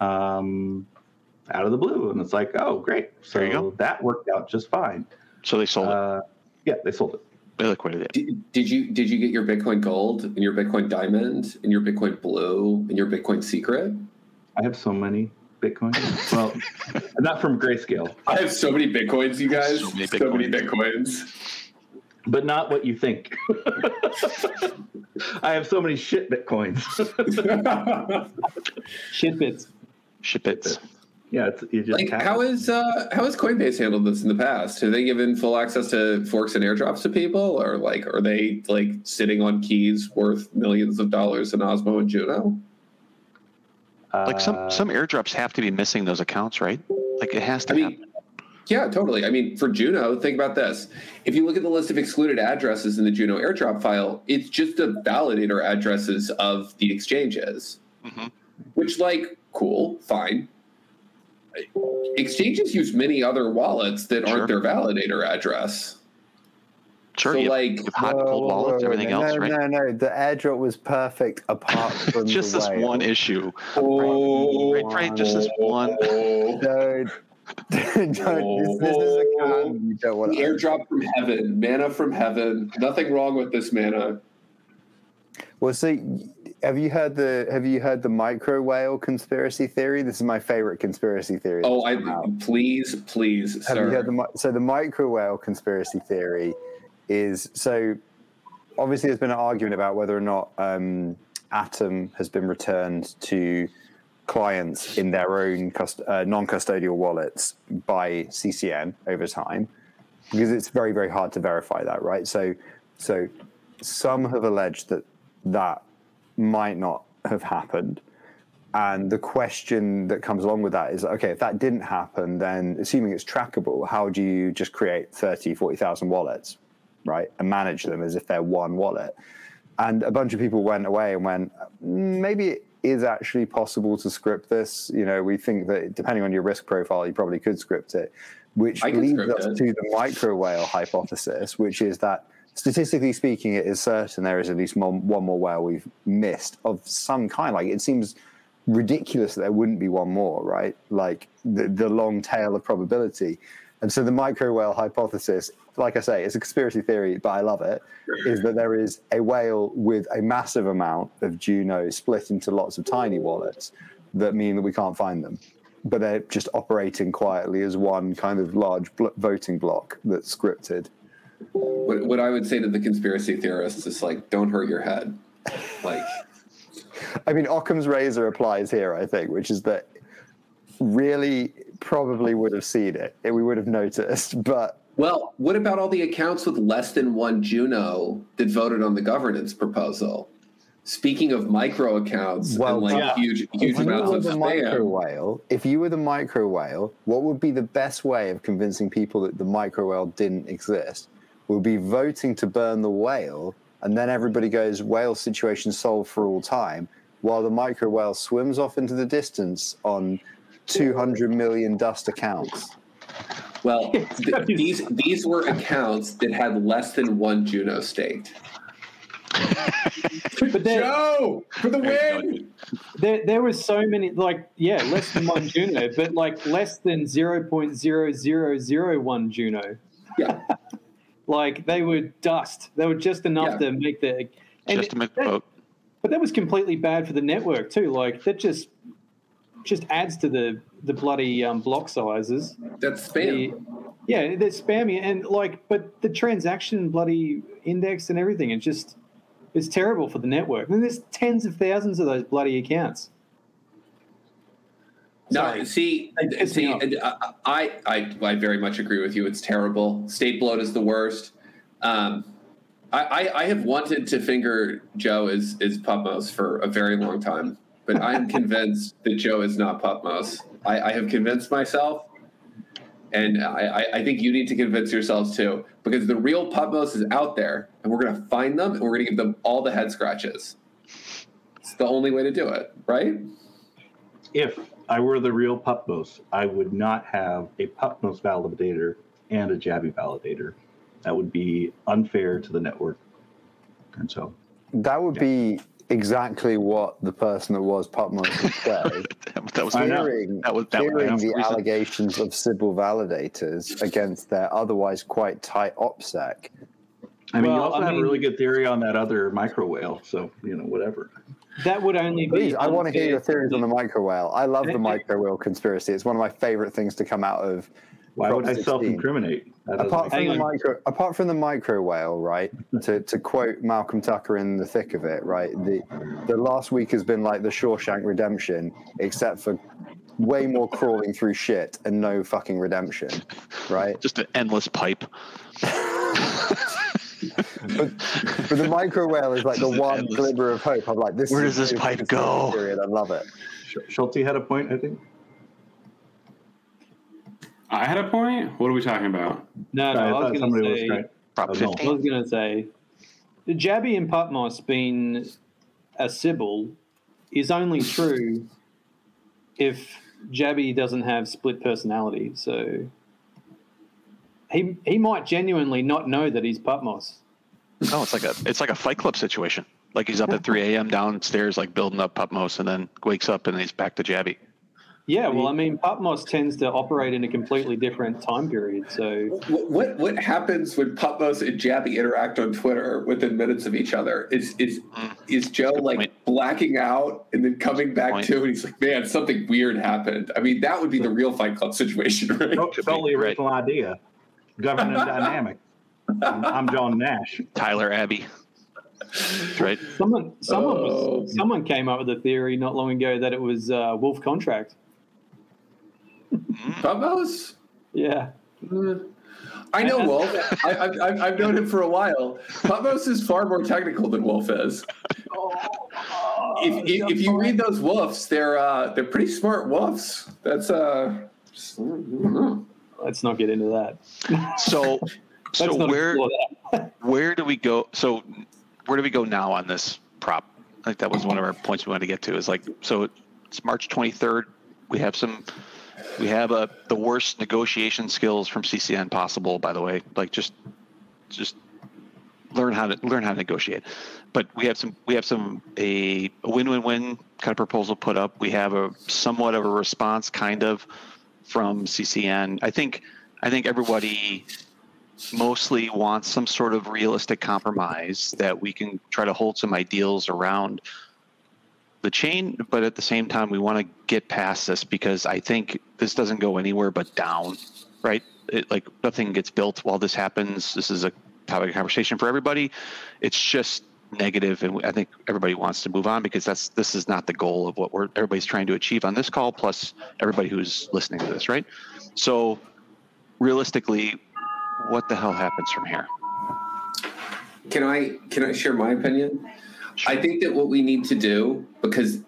um, out of the blue. And it's like, oh, great. So There you go. that worked out just fine. So they sold it. Uh, yeah, they sold it. They liquidated it. Did, did you did you get your Bitcoin Gold and your Bitcoin Diamond and your Bitcoin Blue and your Bitcoin Secret? I have so many Bitcoin. well, not from Grayscale. I have so many Bitcoins, you guys. So So many many Bitcoins. Bitcoins. but not what you think. I have so many shit bitcoins. Shit bits. Shit it. Yeah, it's you just like have how it. is uh how has Coinbase handled this in the past? Have they given full access to forks and airdrops to people, or like are they like sitting on keys worth millions of dollars in Osmo and Juno? Like some Uh, some airdrops have to be missing those accounts, right? Like it has to I happen. mean, yeah, totally. I mean, for Juno, think about this. If you look at the list of excluded addresses in the Juno airdrop file, it's just the validator addresses of the exchanges, Mhm. which, like, cool, fine. Exchanges use many other wallets that Sure. aren't their validator address. Sure, so, you like, have hot Whoa, uh, cold wallets, whoa, everything no, else, no, right? No, no, the airdrop was perfect apart from just the this whale. one issue. Oh, Right, right, just this one. No, don't, this, this is a oh. can you don't want airdrop from heaven, mana from heaven. Nothing wrong with this mana. Well, see, have you heard the have you heard the micro whale conspiracy theory? This is my favorite conspiracy theory. Oh, I out. please, please, Have sir. you heard the so the micro whale conspiracy theory is so obviously there's been an argument about whether or not um, Atom has been returned to clients in their own cust- uh, non-custodial wallets by CCN over time because it's very very hard to verify that right so so some have alleged that that might not have happened and the question that comes along with that is okay, if that didn't happen, then assuming it's trackable, how do you just create 30, 40,000 wallets, right? And manage them as if they're one wallet? And a bunch of people went away and went, "Mm, maybe it is actually possible to script this. You know, we think that depending on your risk profile, you probably could script it, which leads us it. to the micro whale hypothesis, which is that statistically speaking, it is certain there is at least one, one more whale we've missed of some kind. Like it seems ridiculous that there wouldn't be one more, right? Like the, the long tail of probability. And so the micro whale hypothesis, like I say, it's a conspiracy theory, but I love it, is that there is a whale with a massive amount of Juno split into lots of tiny wallets that mean that we can't find them. But they're just operating quietly as one kind of large blo- voting block that's scripted. What, what I would say to the conspiracy theorists is like, don't hurt your head. Like, I mean, Occam's razor applies here, I think, which is that really probably would have seen it. We would have noticed, but well, what about all the accounts with less than one Juno that voted on the governance proposal? Speaking of micro accounts Well, and like yeah. huge huge If you amounts were of the micro whale, if you were the micro whale, what would be the best way of convincing people that the micro whale didn't exist? Would be voting to burn the whale, and then everybody goes whale situation solved for all time, while the micro whale swims off into the distance on 200 million dust accounts. well, th- these these were accounts that had less than one Juno state. But there, Joe for the There you win. there, there was so many, like, yeah, less than one Juno, but like less than 0.0001 Juno. Yeah, Like they were dust. They were just enough Yeah. to make the. And Just to make the that- vote. But that was completely bad for the network too. Like that just just adds to the the bloody um, block sizes. that's The- spam. yeah, they're spamming and like, but the transaction bloody index and everything, it just it's terrible for the network. And there's tens of thousands of those bloody accounts. No, see, They see. I, I, I very much agree with you. It's terrible. State bloat is the worst. Um, I, I, I have wanted to finger Joe as as Pupmos for a very long time, but I'm convinced that Joe is not Pupmos. I, I have convinced myself, and I, I- I think you need to convince yourselves too, because the real Pupmos is out there, and we're going to find them, and we're going to give them all the head scratches. It's the only way to do it, right? If I were the real Pupmos, I would not have a Pupmos validator and a Jabby validator. That would be unfair to the network. And so, That would be exactly what the person that was Pupmos would say. that was I know. hearing, That was- that was hearing the the reason. allegations of Sybil validators against their otherwise quite tight OPSEC. I mean, you also I have mean- a really good theory on that other micro whale. So, you know, whatever. That would only be. Please, I want to hear your theories on the micro whale. I love the micro whale conspiracy. It's one of my favorite things to come out of. Why Prop would I 16. self incriminate? Apart from the micro, apart from the micro whale, right? to to quote Malcolm Tucker in the thick of it, right? The the last week has been like the Shawshank Redemption, except for way more crawling through shit and no fucking redemption, right? Just an endless pipe. But, but the micro whale is like the Just one endless. glimmer of hope. I'm like, this. Where is does this pipe go? Period. I love it. Schulte had a point, I think. I had a point. What are we talking about? No, no, I I, was going to say. trying. Prop Oh, 15. I was going to say, the Jabby and Pupmos being a Sybil is only true if Jabby doesn't have split personality. So he he might genuinely not know that he's Pupmos. No, it's like a it's like a Fight Club situation. Like he's up at 3 a.m. downstairs, like building up Pupmos, and then wakes up and he's back to Jabby. Yeah, well, I mean, Pupmos tends to operate in a completely different time period. So What, what what happens when Pupmos and Jabby interact on Twitter within minutes of each other? Is is mm. is Joe like point. blacking out and then coming back point. to, and he's like, "Man, something weird happened." I mean, that would be the real Fight Club situation, right? No, totally right. original idea. Governing dynamic. I'm, I'm John Nash. Tyler Abbey. That's right. someone someone Oh. was, someone came up with a theory not long ago that it was uh, Wolf Contract. Pupmos. Yeah. I know Wolf. I, I've, I've, I've known him for a while. Pupmos is far more technical than Wolf is. If, if, if you read those wolves, they're uh, they're pretty smart wolves. That's uh, just- I don't know. Let's not get into that. So, so where where do we go? So, where do we go now on this prop? I think that was one of our points we wanted to get to. Is like, so it's March 23rd. We have some, we have a the worst negotiation skills from CCN possible. By the way, like just, just learn how to learn how to negotiate. But we have some, we have some a, a win-win-win kind of proposal put up. We have a somewhat of a response, kind of, from CCN. I think, I think everybody mostly wants some sort of realistic compromise that we can try to hold some ideals around the chain, but at the same time, we want to get past this because I think this doesn't go anywhere but down, right? It, like nothing gets built while this happens. This is a topic of conversation for everybody. It's just negative, and I think everybody wants to move on because that's this is not the goal of what we're everybody's trying to achieve on this call. Plus, everybody who's listening to this, right? So, realistically, what the hell happens from here? Can I can I share my opinion? I think that what we need to do, because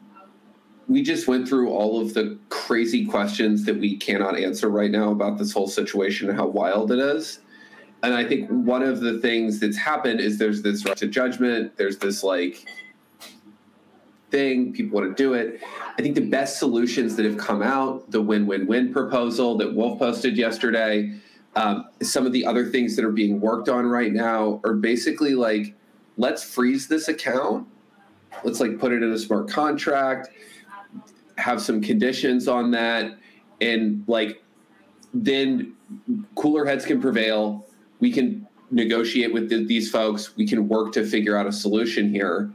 we just went through all of the crazy questions that we cannot answer right now about this whole situation and how wild it is. And I think one of the things that's happened is there's this rush to judgment. There's this like thing. People want to do it. I think the best solutions that have come out, the win-win-win proposal that Wolf posted yesterday, um, some of the other things that are being worked on right now are basically like, let's freeze this account. Let's like put it in a smart contract, have some conditions on that, and like then cooler heads can prevail. We can negotiate with th- these folks. We can work to figure out a solution here.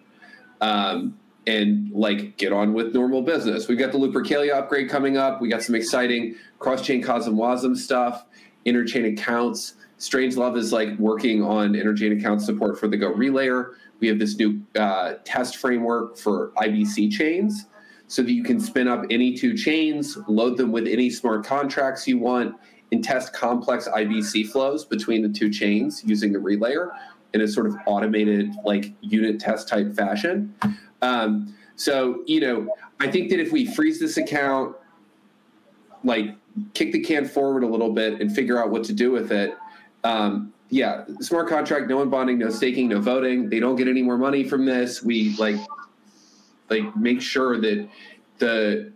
Um, and like get on with normal business. We've got the Lupercalia upgrade coming up. We got some exciting cross-chain CosmWasm stuff, interchain accounts. Strangelove is like working on interchain account support for the Go Relayer. We have this new uh, test framework for IBC chains so that you can spin up any two chains, load them with any smart contracts you want, and test complex IBC flows between the two chains using the relayer in a sort of automated, like unit test type fashion. Um, so, you know, I think that if we freeze this account, like kick the can forward a little bit and figure out what to do with it. Um, yeah, smart contract, no unbonding, no staking, no voting. They don't get any more money from this. We like, like make sure that the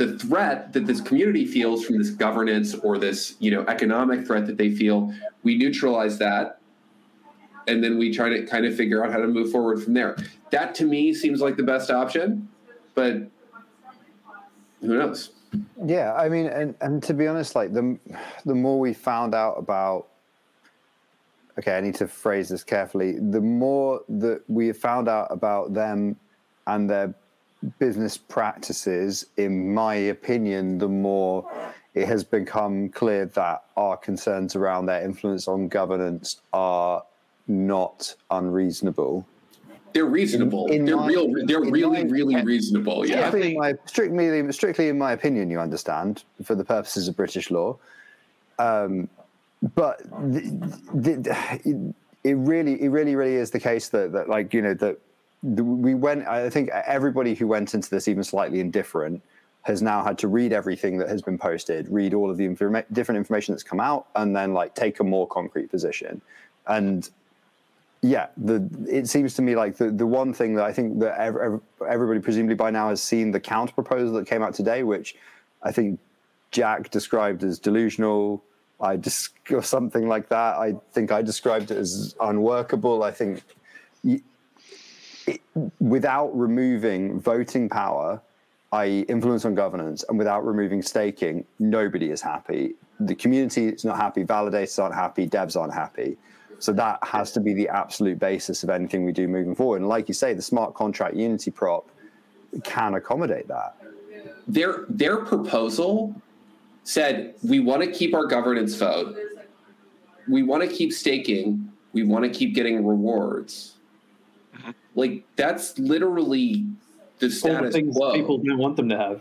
the threat that this community feels from this governance or this you know economic threat that they feel, we neutralize that and then we try to kind of figure out how to move forward from there. That to me seems like the best option, but who knows? Yeah, I mean, and and to be honest, like the the more we found out about, okay, I need to phrase this carefully. The more that we found out about them and their business practices, in my opinion, the more it has become clear that our concerns around their influence on governance are not unreasonable. They're reasonable. In- in they're my- real. They're really, my- really reasonable. Yeah. Strictly, in my, strictly, strictly in my opinion, you understand, for the purposes of British law. Um, but the, the, it really, it really, really is the case that, that like you know that the, we went. I think everybody who went into this even slightly indifferent has now had to read everything that has been posted, read all of the informa- different information that's come out, and then like take a more concrete position. And yeah, the it seems to me like the, the one thing that I think that ev- ev- everybody presumably by now has seen the counter proposal that came out today, which I think Jack described as delusional. I just or something like that. I think I described it as unworkable. I think it, without removing voting power, i.e., influence on governance, and without removing staking, nobody is happy. The community is not happy. Validators aren't happy. Devs aren't happy. So that has to be the absolute basis of anything we do moving forward. And like you say, the smart contract Unity prop can accommodate that. their their proposal said we want to keep our governance vote we want to keep staking we want to keep getting rewards like that's literally the All the status things quo people don't want them to have.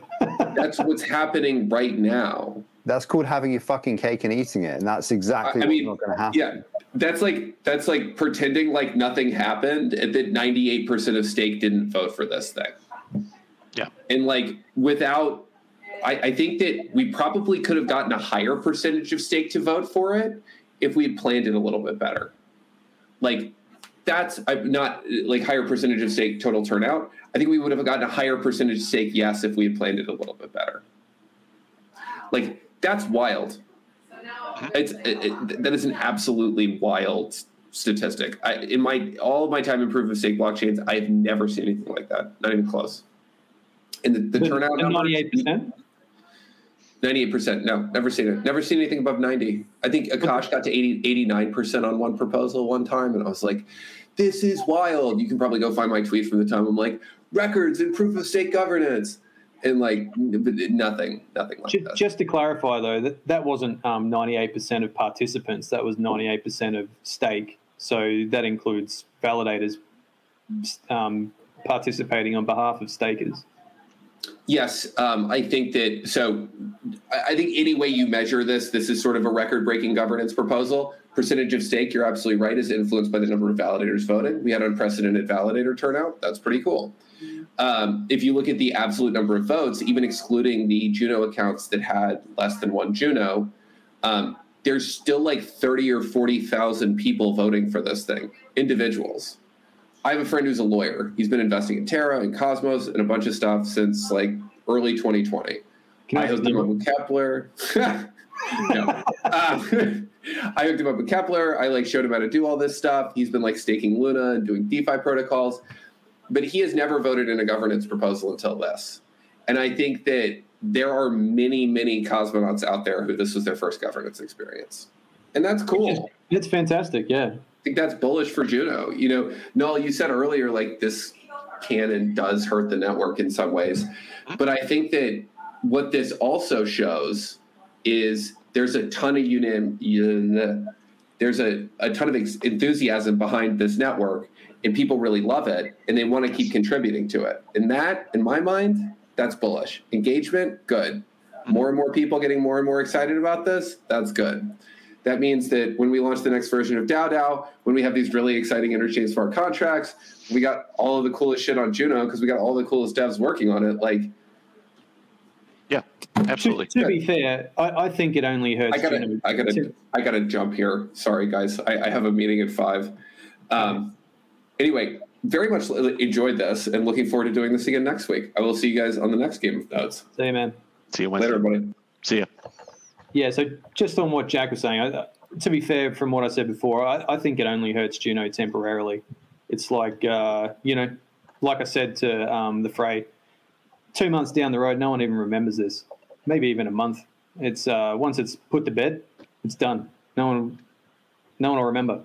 that's what's happening right now That's called having your fucking cake and eating it, and that's exactly I- I what's mean, not going to happen. yeah that's like that's like pretending like nothing happened and that 98% of stake didn't vote for this thing Yeah. and like without I, I think that we probably could have gotten a higher percentage of stake to vote for it if we had planned it a little bit better like that's I'm not uh, like higher percentage of stake total turnout i think we would have gotten a higher percentage stake yes if we had planned it a little bit better like that's wild it's it, it, that is an absolutely wild statistic. I, in my all of my time in proof of stake blockchains, I have never seen anything like that. Not even close. And the, the turnout number, ninety-eight percent. Ninety-eight percent. No, never seen it. Never seen anything above ninety. I think Akash got to 89 percent on one proposal one time, and I was like, "This is wild." You can probably go find my tweet from the time. I'm like, "Records and proof of stake governance," and like nothing, nothing like Ju- that. Just to clarify, though, that, that wasn't um, 98% of participants. That was 98% of stake. So that includes validators um, participating on behalf of stakers. Yes, um, I think that. So, I think any way you measure this, this is sort of a record-breaking governance proposal. Percentage of stake, you're absolutely right, is influenced by the number of validators voting. We had unprecedented validator turnout. That's pretty cool. Um, if you look at the absolute number of votes, even excluding the Juno accounts that had less than one Juno, um, there's still like 30 or 40,000 people voting for this thing, individuals. I have a friend who's a lawyer. He's been investing in Terra and Cosmos and a bunch of stuff since like early 2020. Can I I hooked him up with Keplr. no. Um, I hooked him up with Keplr. I like showed him how to do all this stuff. He's been like staking Luna and doing DeFi protocols, but he has never voted in a governance proposal until this. And I think that there are many, many cosmonauts out there who this was their first governance experience, and that's cool. It's fantastic. Yeah. I think that's bullish for Juno. You know, Noel, you said earlier like this can and does hurt the network in some ways, but I think that what this also shows is there's a ton of unim, un- there's a, a ton of enthusiasm behind this network, and people really love it, and they want to keep contributing to it. And that, in my mind, that's bullish. Engagement, good. More and more people getting more and more excited about this, that's good. That means that when we launch the next version of DAO DAO, when we have these really exciting interchain smart contracts, we got all of the coolest shit on Juno because we got all the coolest devs working on it. Like, Yeah, To, absolutely. to be fair, I, I think it only hurts. I gotta, Juno. I gotta, To- I gotta jump here. Sorry, guys. I, I have a meeting at five. Um, anyway, very much enjoyed this and looking forward to doing this again next week. I will see you guys on the next Game of Nodes. See you, man. See you Wednesday. Later, everybody. See ya. Yeah, so just on what Jack was saying, I, to be fair, from what I said before, I, I think it only hurts Juno temporarily. It's like, uh, you know, like I said to um, the Fray, two months down the road, no one even remembers this. Maybe even a month. It's uh, once it's put to bed, it's done. No one, no one will remember.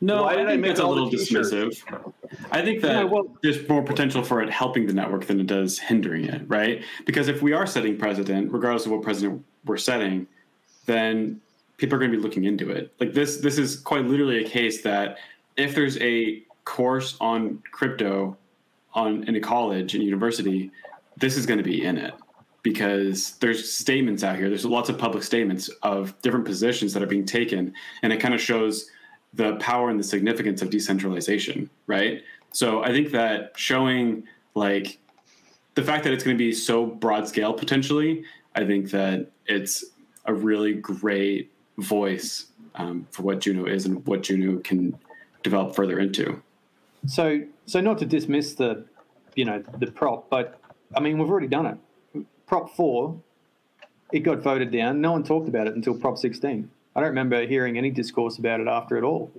No, Why I did I think make that's a little dismissive. I think that No, well- there's more potential for it helping the network than it does hindering it, right? Because if we are setting precedent, regardless of what precedent we're setting, then people are going to be looking into it. Like this, this is quite literally a case that if there's a course on crypto on in a college and university, this is going to be in it because there's statements out here. There's lots of public statements of different positions that are being taken, and it kind of shows the power and the significance of decentralization, right? So I think that showing like the fact that it's going to be so broad scale potentially, I think that it's a really great voice um, for what Juno is and what Juno can develop further into. So, so not to dismiss the, you know, the prop, but I mean, we've already done it. Prop four, it got voted down. No one talked about it until Prop sixteen. I don't remember hearing any discourse about it after at all,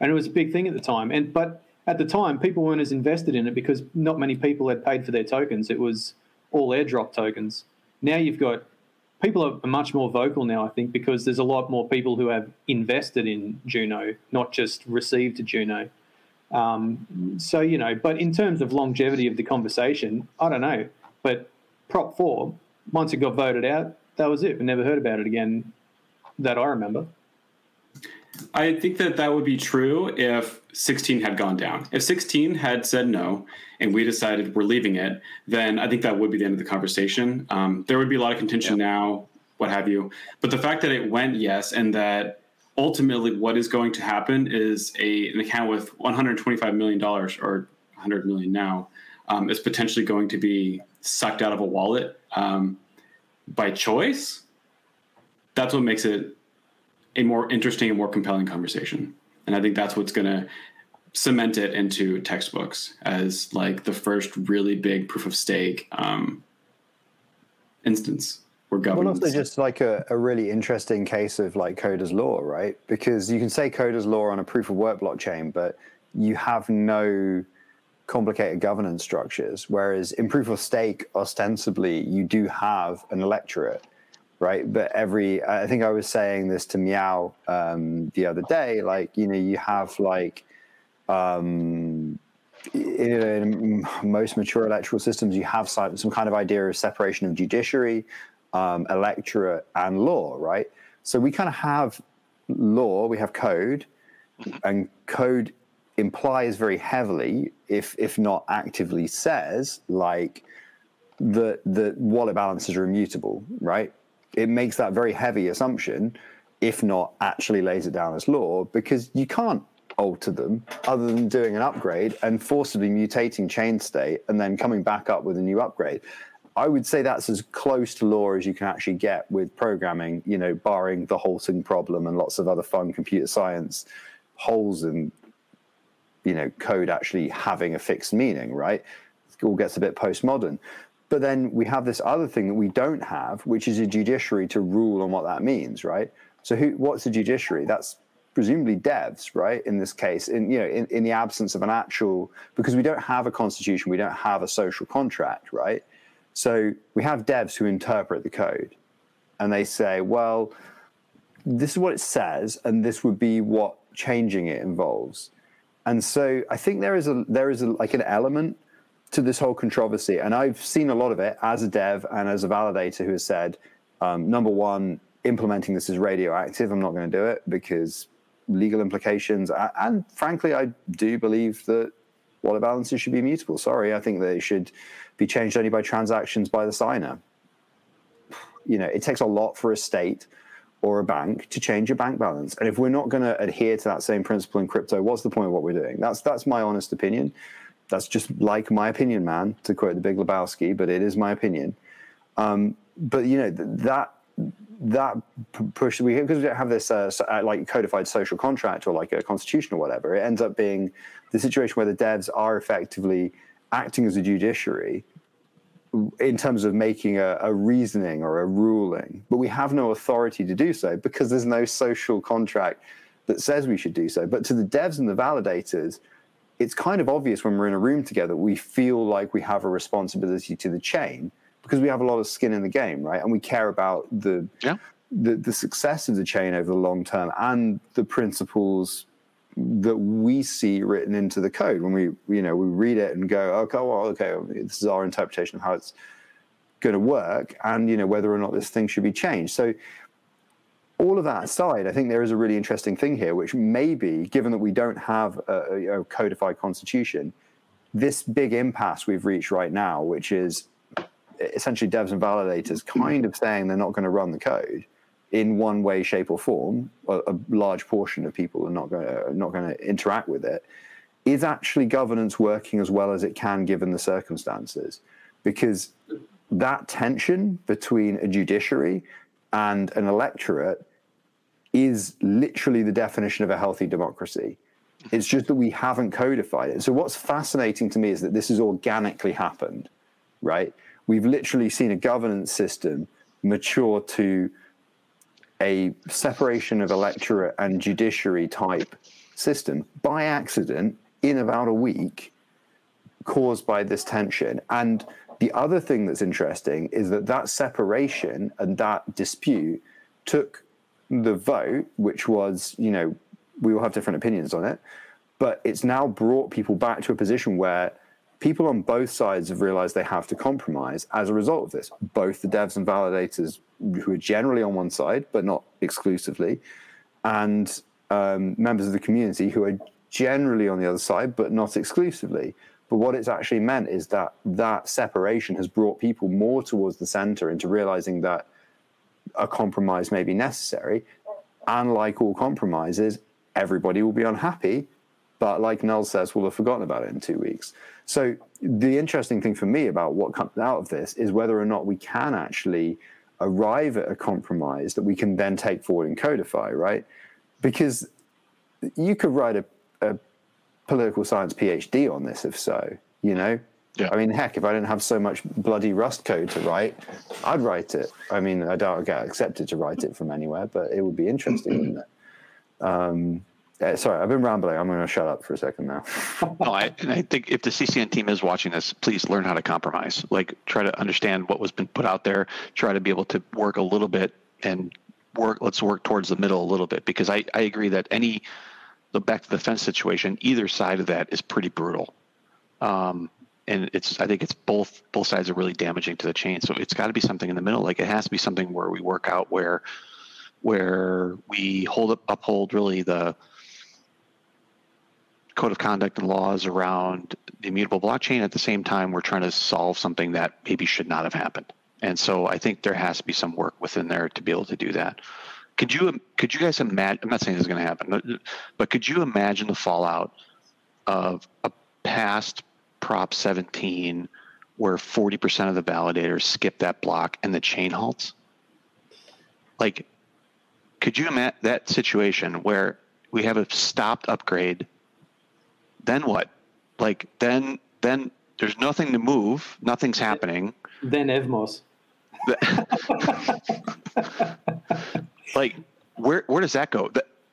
and it was a big thing at the time. And but at the time, people weren't as invested in it because not many people had paid for their tokens. It was all airdrop tokens. Now you've got people are much more vocal now. I think because there's a lot more people who have invested in Juno, not just received Juno. Um, so you know, but in terms of longevity of the conversation, I don't know. But Prop Four, once it got voted out, that was it. We never heard about it again, that are a member. I think that that would be true if 16 had gone down. If 16 had said no and we decided we're leaving it, then I think that would be the end of the conversation. Um, there would be a lot of contention now, what have you. But the fact that it went yes and that ultimately what is going to happen is a, an account with 125 million dollars or 100 million now um, is potentially going to be sucked out of a wallet um, by choice. That's what makes it a more interesting and more compelling conversation. And I think that's what's going to cement it into textbooks as like the first really big proof of stake um, instance where governance. Well, also just like a, a really interesting case of like Coder's law, right? Because you can say Coder's law on a proof of work blockchain, but you have no complicated governance structures. Whereas in proof of stake, ostensibly, you do have an electorate, right? But every, I think I was saying this to Meow um, the other day, like, you know, you have like, um, in, most mature electoral systems, you have some, some kind of idea of separation of judiciary, um, electorate, and law, right? So we kind of have law, we have code, and code implies very heavily, if if not actively says, like that that wallet balances are immutable, right? It makes that very heavy assumption, if not actually lays it down as law, because you can't alter them other than doing an upgrade and forcibly mutating chain state and then coming back up with a new upgrade. I would say that's as close to law as you can actually get with programming, you know, barring the halting problem and lots of other fun computer science holes in, you know, code actually having a fixed meaning, right? It all gets a bit postmodern. But then we have this other thing that we don't have, which is a judiciary to rule on what that means, right? So who, what's a judiciary? That's presumably devs, right? In this case, in you know, in, in the absence of an actual, because we don't have a constitution, we don't have a social contract, right? So we have devs who interpret the code, and they say, well, this is what it says, and this would be what changing it involves. And so I think there is a there is a, like an element to this whole controversy, and I've seen a lot of it as a dev and as a validator who has said, um, number one, implementing this is radioactive. I'm not going to do it because legal implications. And frankly, I do believe that wallet balances should be immutable. Sorry, I think they should be changed only by transactions by the signer. You know, it takes a lot for a state or a bank to change a bank balance. And if we're not going to adhere to that same principle in crypto, what's the point of what we're doing? That's that's my honest opinion. That's just like my opinion, man, to quote the Big Lebowski, but it is my opinion. Um, but you know that that push we because we don't have this uh, uh, like codified social contract or like a constitution or whatever it ends up being the situation where the devs are effectively acting as a judiciary in terms of making a, a, reasoning or a ruling but we have no authority to do so because there's no social contract that says we should do so but to the devs and the validators it's kind of obvious when we're in a room together we feel like we have a responsibility to the chain because we have a lot of skin in the game, right? And we care about the yeah. the, the success of the chain over the long term and the principles that we see written into the code when we you know we read it and go okay well okay this is our interpretation of how it's going to work and you know whether or not this thing should be changed so all of that aside i think there is a really interesting thing here which maybe given that we don't have a, a codified constitution this big impasse we've reached right now which is essentially devs and validators kind of saying they're not going to run the code in one way, shape, or form. A, a large portion of people are not going to not going to interact with it. Is actually governance working as well as it can given the circumstances? Because that tension between a judiciary and an electorate is literally the definition of a healthy democracy. It's just that we haven't codified it. So what's fascinating to me is that this has organically happened, right? we've literally seen a governance system mature to a separation of electorate and judiciary type system by accident in about a week caused by this tension and the other thing that's interesting is that that separation and that dispute took the vote which was you know we all have different opinions on it but it's now brought people back to a position where people on both sides have realized they have to compromise as a result of this. Both the devs and validators, who are generally on one side, but not exclusively, and um, members of the community who are generally on the other side, but not exclusively. But what it's actually meant is that that separation has brought people more towards the center into realizing that a compromise may be necessary. And like all compromises, everybody will be unhappy. But like Null says, we'll have forgotten about it in two weeks. So the interesting thing for me about what comes out of this is whether or not we can actually arrive at a compromise that we can then take forward and codify, right? Because you could write a, a political science PhD on this, if so, you know. Yeah. I mean, heck, if I didn't have so much bloody Rust code to write, I'd write it. I mean, I doubt I'd get accepted to write it from anywhere, but it would be interesting, wouldn't it? Um, uh, sorry, I've been rambling. I'm going to shut up for a second now. no, I, I think if the CCN team is watching this, please learn how to compromise. Like, try to understand what was been put out there. Try to be able to work a little bit and work. Let's work towards the middle a little bit because I, I agree that any the back to the fence situation, either side of that is pretty brutal. Um, and it's I think it's both both sides are really damaging to the chain. So it's got to be something in the middle. Like it has to be something where we work out where where we hold up, uphold really the code of conduct and laws around the immutable blockchain. At the same time, we're trying to solve something that maybe should not have happened. And so I think there has to be some work within there to be able to do that. Could you could you guys imagine? I'm not saying this is going to happen, but, but could you imagine the fallout of a past Prop 17 where 40% of the validators skip that block and the chain halts? Like, could you imagine that situation where we have a stopped upgrade? Then what? Like, then then there's nothing to move, nothing's happening. Then Evmos. like where where does that go?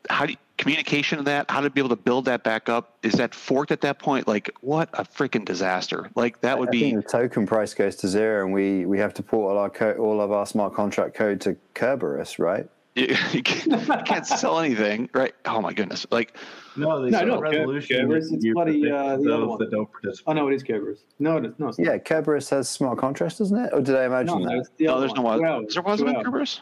How do you, communication of that? How to be able to build that back up? Is that forked at that point? Like what a freaking disaster! Like that would I be think the token price goes to zero, and we we have to port all our co- all of our smart contract code to Kerberos, right? you, you can't, you can't sell anything, right? Oh my goodness! Like No, they No, sell no, resolution. Kerberos, it's bloody, uh, the other those one. that don't participate. Oh no, it is Kerberos. No, it is no. It's. Yeah, Kerberos has smart contracts, doesn't it? Or did I imagine no, that? it's the no, other there's no one. was. Wow, There wasn't wow. Kerberos.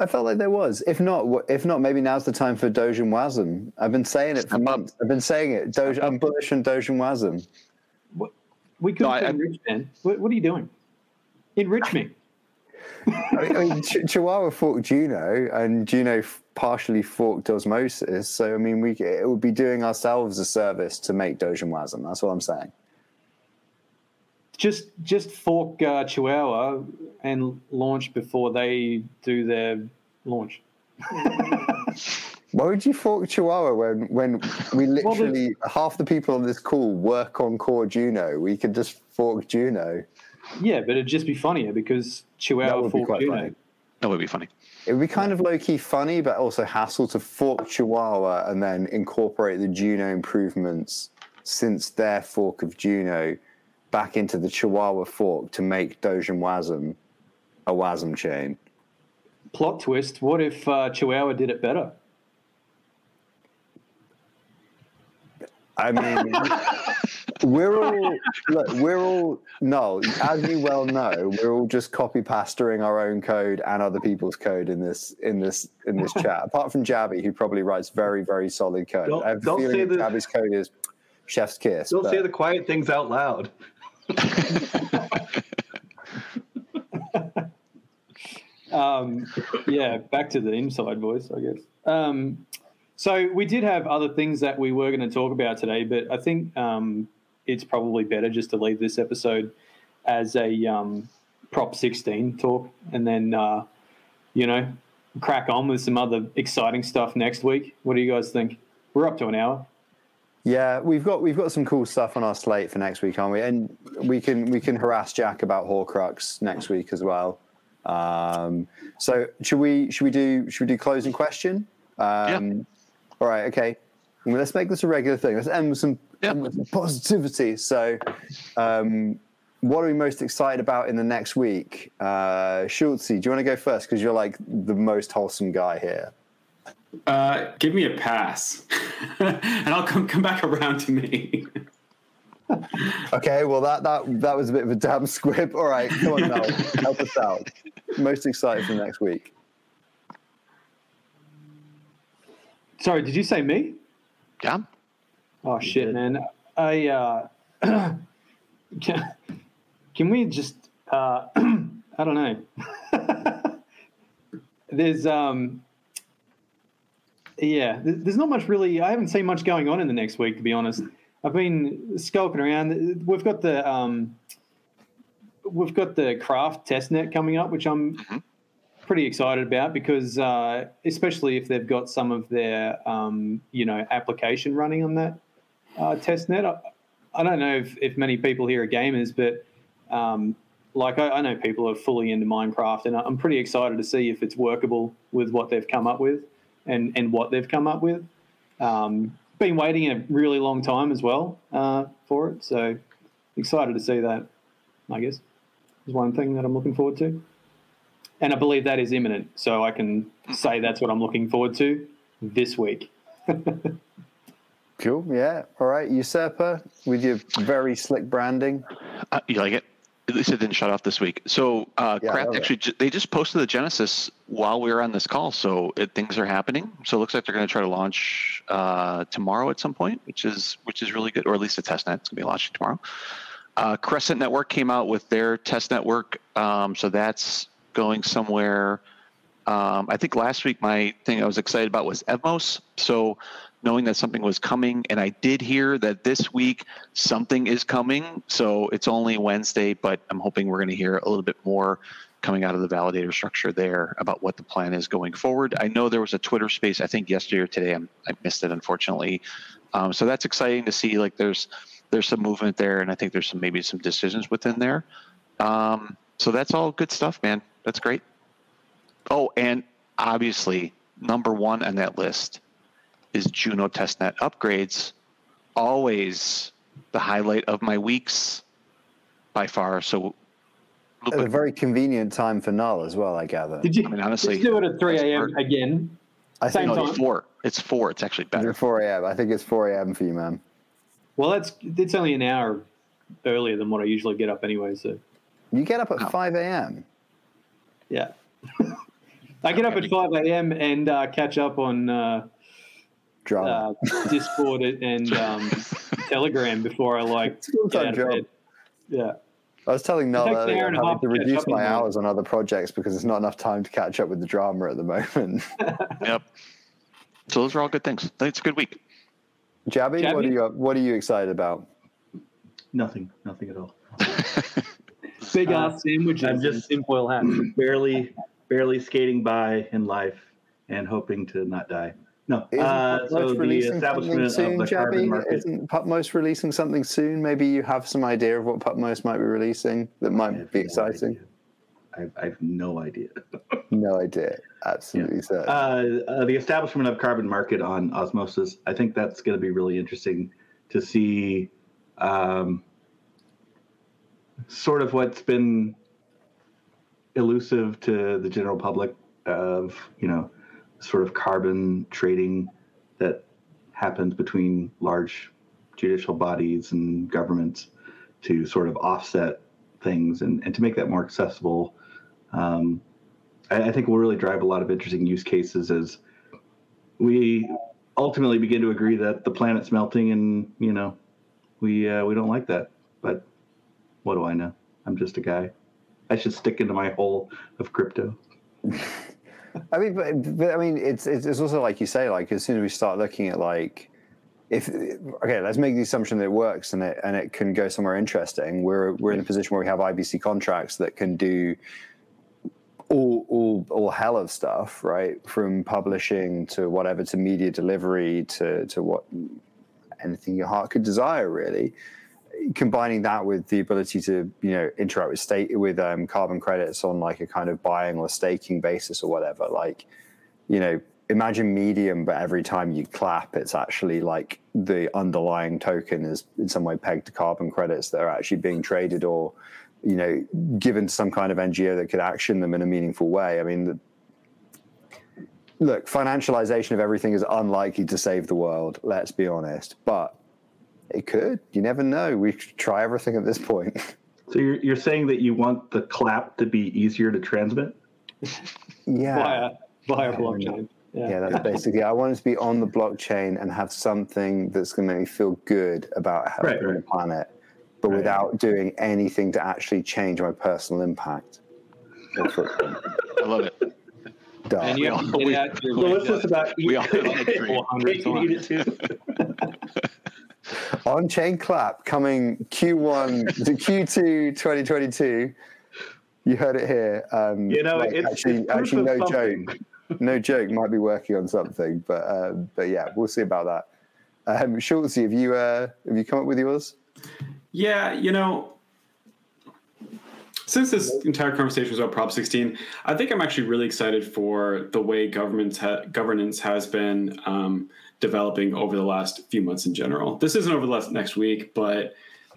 I felt like there was. If not, if not, maybe now's the time for Doge and Wasm. I've been saying it for Step up. months. I've been saying it. Doge, I'm bullish on Doge and Wasm. We could No, I- enrich Ben. What, what are you doing? Enrich me. I mean, I mean Ch- Chihuahua forked Juno, and Juno f- partially forked Osmosis. So I mean, we it would be doing ourselves a service to make Doge and Wasm. That's what I'm saying. Just just fork uh, Chihuahua and launch before they do their launch. Why would you fork Chihuahua when when we Well, the- literally half the people on this call work on core Juno? We could just fork Juno. Yeah, but it'd just be funnier because Chihuahua would be forked Juno. funny. That would be funny. It would be kind of low key funny, but also hassle to fork Chihuahua and then incorporate the Juno improvements since their fork of Juno back into the Chihuahua fork to make Doge Wasm a Wasm chain. Plot twist: What if uh, Chihuahua did it better? I mean, we're all look, we're all no, as you well know, we're all just copy pastoring our own code and other people's code in this in this in this chat. Apart from Jabby, who probably writes very very solid code. Don't- I have a don't say feeling the- Jabby's code is chef's kiss. Don't but- say the quiet things out loud. Um, yeah, back to the inside voice, I guess. Um, so we did have other things that we were going to talk about today, but I think um, it's probably better just to leave this episode as a um, Prop 16 talk, and then uh, you know crack on with some other exciting stuff next week. What do you guys think? We're up to an hour. Yeah, we've got we've got some cool stuff on our slate for next week, aren't we? And we can we can harass Jack about Horcrux next week as well. Um, so should we should we do should we do closing question? Um, All right, okay. Well, let's make this a regular thing. Let's end with some, Yeah. end with some positivity. So, um, what are we most excited about in the next week? Uh, Schultzy, do you want to go first because you're like the most wholesome guy here? Uh, give me a pass, and I'll come come back around to me. Okay, well that that that was a bit of a damn squib. All right, come on now, help us out. Most excited for next week. Sorry, did you say me? Yeah. Oh shit, man! I uh, can, can we just? Uh, I don't know. there's um, yeah, there's not much really. I haven't seen much going on in the next week, to be honest. I've been skulking around. We've got the um, we've got the craft testnet coming up, which I'm pretty excited about because uh, especially if they've got some of their um, you know application running on that uh, testnet. I, I don't know if, if many people here are gamers, but um, like I, I know people are fully into Minecraft, and I'm pretty excited to see if it's workable with what they've come up with and and what they've come up with. Um, been waiting a really long time as well uh, for it, so excited to see that. I guess is one thing that I'm looking forward to, and I believe that is imminent. So I can say that's what I'm looking forward to this week. Cool. Yeah. All right, usurper with your very slick branding. Uh, you like it? At least it didn't shut off this week. So uh, Yeah, I Craft love it. actually ju- they just posted the Genesis while we were on this call, so it, things are happening. So it looks like they're going to try to launch uh, tomorrow at some point, which is which is really good, or at least a test net. It's going to be launching tomorrow. Uh, Crescent Network came out with their test network, um, so that's going somewhere. Um, I think last week my thing I was excited about was Evmos. So knowing that something was coming, and I did hear that this week something is coming. So it's only Wednesday, but I'm hoping we're going to hear a little bit more coming out of the validator structure there about what the plan is going forward. I know there was a Twitter space I think yesterday or today. I'm, I missed it unfortunately. Um, so that's exciting to see. Like there's there's some movement there, and I think there's some maybe some decisions within there. Um, so that's all good stuff, man. That's great. Oh, and obviously, number one on that list is Juno testnet upgrades. Always the highlight of my weeks by far. So, At a very convenient time for Null as well, I gather. Did you, I mean, honestly, did you do it at 3 a.m. again? I think no, it's four. It's four. It's actually better. it's 4 a.m. I think it's 4 a.m. for you, man. Well, that's it's only an hour earlier than what I usually get up anyway. So You get up at No. 5 a.m. yeah, I get up at 5 a.m. and uh, catch up on uh, Drama. Uh, Discord and um, Telegram before I like full-time get out of job. bed. Yeah. I was telling Null takes earlier I'm and having to to reduce my hours on other projects because there's not enough time to catch up with the drama at the moment. Yep. So those are all good things. It's a good week. Jabby, what are you what are you excited about? Nothing, nothing at all. Big Uh, ass sandwiches I'm and just- tinfoil hats. barely, barely skating by in life and hoping to not die. No, Isn't uh, so the releasing something establishment soon, of the carbon market. Isn't Pupmos releasing something soon? Maybe you have some idea of what Pupmos might be releasing that might be no exciting. idea. I, I have no idea. No idea. Absolutely certain. Uh, uh, the establishment of carbon market on osmosis. I think that's going to be really interesting to see. Um, sort of what's been elusive to the general public of you know sort of carbon trading that happens between large judicial bodies and governments to sort of offset things and, and to make that more accessible. Um, I, I think will really drive a lot of interesting use cases as we ultimately begin to agree that the planet's melting and you know we uh, we don't like that. But what do i know? I'm just a guy. I should stick into my hole of crypto I mean, but, but I mean, it's, it's it's also like you say, like as soon as we start looking at like, if okay, let's make the assumption that it works and it and it can go somewhere interesting. We're we're in a position where we have IBC contracts that can do all all all hell of stuff, right? From publishing to whatever to media delivery to to what anything your heart could desire, really combining that with the ability to you know interact with state with um, carbon credits on like a kind of buying or staking basis or whatever like you know imagine medium but every time you clap it's actually like the underlying token is in some way pegged to carbon credits that are actually being traded or you know given to some kind of ngo that could action them in a meaningful way. I mean the, look financialization of everything is unlikely to save the world let's be honest but it could. You never know. We should try everything at this point. so you're, you're saying that you want the clap to be easier to transmit yeah. via via Yeah. blockchain. Yeah. Yeah, that's basically. I want it to be on the blockchain and have something that's going to make me feel good about helping Right, right. the planet, but Right. without doing anything to actually change my personal impact. Or footprint. I love it. Duh. And you have to get all- out your so what's lambda about We all have that dream. 400 Cake and eat it too On chain clap coming Q1 to Q2 2022. You heard it here. Um, you know like, it's, actually, it's actually, no something. joke. no joke, might be working on something, but uh, but yeah, we'll see about that. Um, Schultzy, have you uh, have you come up with yours? Yeah, you know, since this entire conversation was about Prop 16, I think I'm actually really excited for the way governments ha- governance has been um, developing over the last few months in general. This isn't over the last next week, but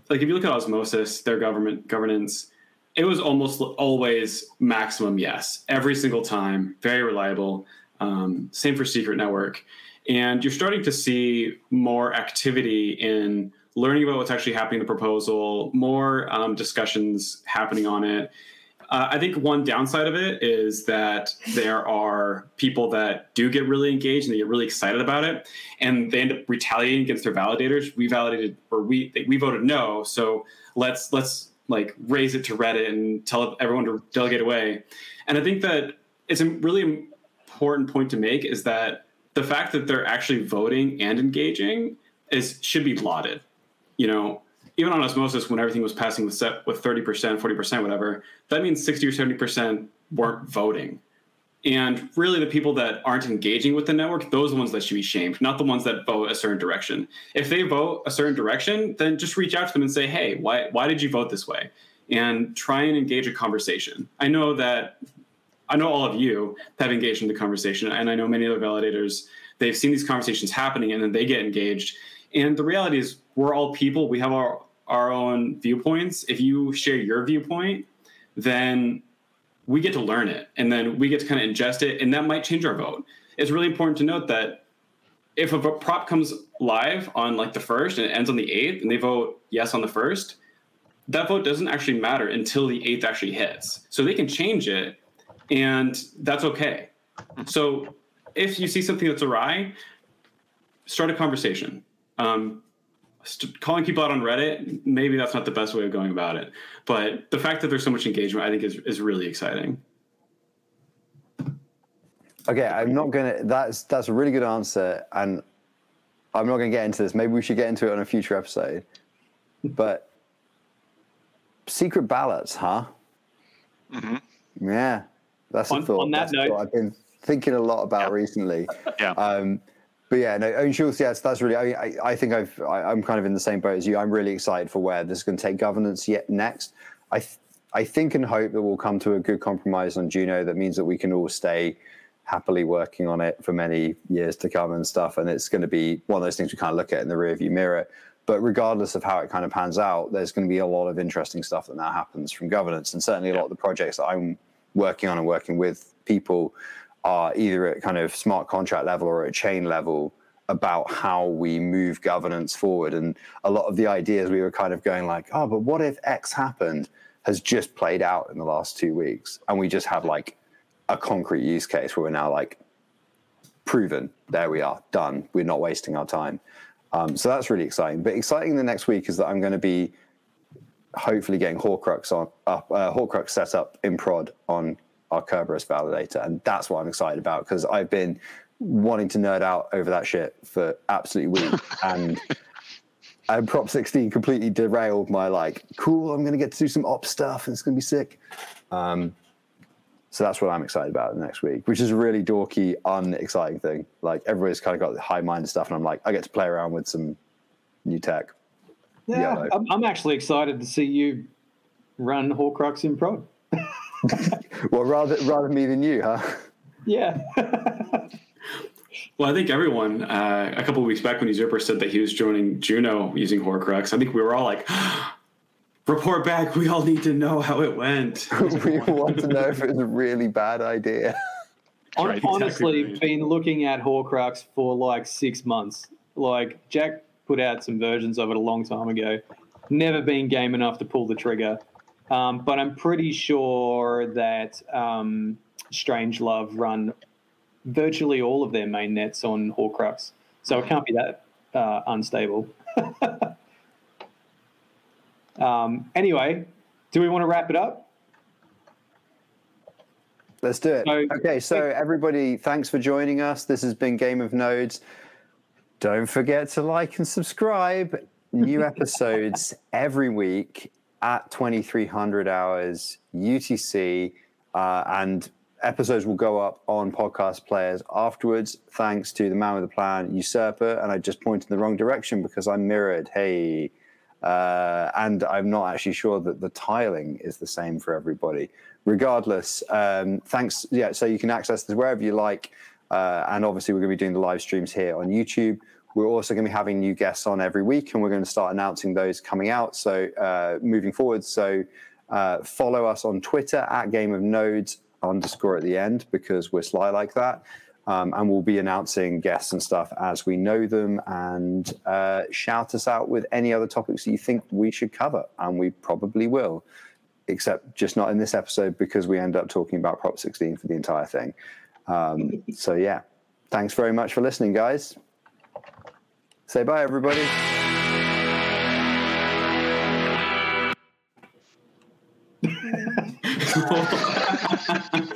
like if you look at Osmosis, their government governance, it was almost always maximum yes every single time, very reliable. Um, same for Secret Network, and you're starting to see more activity in learning about what's actually happening in the proposal, more um, discussions happening on it. Uh, I think one downside of it is that there are people that do get really engaged and they get really excited about it, and they end up retaliating against their validators. We validated or we we voted no, so let's let's like raise it to Reddit and tell everyone to delegate away. And I think that it's a really important point to make is that the fact that they're actually voting and engaging is should be lauded. You know, even on osmosis when everything was passing with set with 30% 40% whatever that means 60 or 70% weren't voting. And really the people that aren't engaging with the network those are the ones that should be shamed not the ones that vote a certain direction. If they vote a certain direction then just reach out to them and say hey why, why did you vote this way? And try and engage a conversation. I know that i know all of you have engaged in the conversation and i know many other validators they've seen these conversations happening and then they get engaged. And the reality is we're all people we have our our own viewpoints, if you share your viewpoint, then we get to learn it and then we get to kind of ingest it and that might change our vote. It's really important to note that if a prop comes live on like the first and it ends on the eighth and they vote yes on the first, that vote doesn't actually matter until the eighth actually hits. So they can change it and that's okay. So if you see something that's awry, start a conversation. Um, st- calling people out on Reddit, maybe that's not the best way of going about it. But the fact that there's so much engagement, I think, is is really exciting. Okay, I'm not gonna. That's that's a really good answer, and I'm not gonna get into this. Maybe we should get into it on a future episode. But secret ballots, huh? Mm-hmm. Yeah, that's On- a thought. on that That's note- thought I've been thinking a lot about Yeah. recently. Yeah. Um, but yeah, no, own Schultz, yes, that's really. I, I, I think I've. I, I'm kind of in the same boat as you. I'm really excited for where this is going to take governance yet next. I, th- I think and hope that we'll come to a good compromise on Juno. That means that we can all stay happily working on it for many years to come and stuff. And it's going to be one of those things we kind of look at in the rearview mirror. But regardless of how it kind of pans out, there's going to be a lot of interesting stuff that now happens from governance, and certainly a lot of the projects that I'm working on and working with people are either at kind of smart contract level or at chain level about how we move governance forward. And a lot of the ideas we were kind of going like, oh, but what if X happened has just played out in the last two weeks. And we just have like a concrete use case where we're now like proven, there we are, done. We're not wasting our time. Um, so that's really exciting. But exciting the next week is that I'm going to be hopefully getting Horcrux on up, uh, Horcrux set up in prod on our Kerberos validator, and that's what I'm excited about because I've been wanting to nerd out over that shit for absolutely weeks, and and Prop 16 completely derailed my like, cool, I'm going to get to do some op stuff, and it's going to be sick. Um, so that's what I'm excited about next week, which is a really dorky, unexciting thing. Like everybody's kind of got the high-minded stuff, and I'm like, I get to play around with some new tech. Yeah, Yellow. I'm, I'm actually excited to see you run Horcrux in prod. Well, rather rather me than you, huh? Yeah. Well, I think everyone uh, a couple of weeks back when Usurper said that he was joining Juno using Horcrux, I think we were all like, "Report back! We all need to know how it went." we want to know if it was a really bad idea. Hon- Right, honestly, exactly right. been looking at Horcrux for like six months. Like Jack put out some versions of it a long time ago. Never been game enough to pull the trigger, um, but I'm pretty sure that um, Strangelove run virtually all of their main nets on Horcrux, so it can't be that uh, unstable. um, anyway, do we want to wrap it up? Let's do it. So- okay, so everybody, thanks for joining us. This has been Game of Nodes. Don't forget to like and subscribe. New episodes every week at 2300 hours UTC, uh, and episodes will go up on podcast players afterwards. Thanks to the man with the plan, Usurper, and I just pointed in the wrong direction because I'm mirrored. Hey. Uh, and I'm not actually sure that the tiling is the same for everybody. Regardless, um, thanks. Yeah, so you can access this wherever you like. Uh, and obviously, we're going to be doing the live streams here on YouTube. We're also going to be having new guests on every week, and we're going to start announcing those coming out. So uh, moving forward, so uh, follow us on Twitter at Game of Nodes underscore at the end because we're sly like that. Um, and we'll be announcing guests and stuff as we know them. And uh, shout us out with any other topics that you think we should cover, and we probably will, except just not in this episode because we end up talking about Prop 16 for the entire thing. Um, so yeah, thanks very much for listening, guys. Say bye, everybody.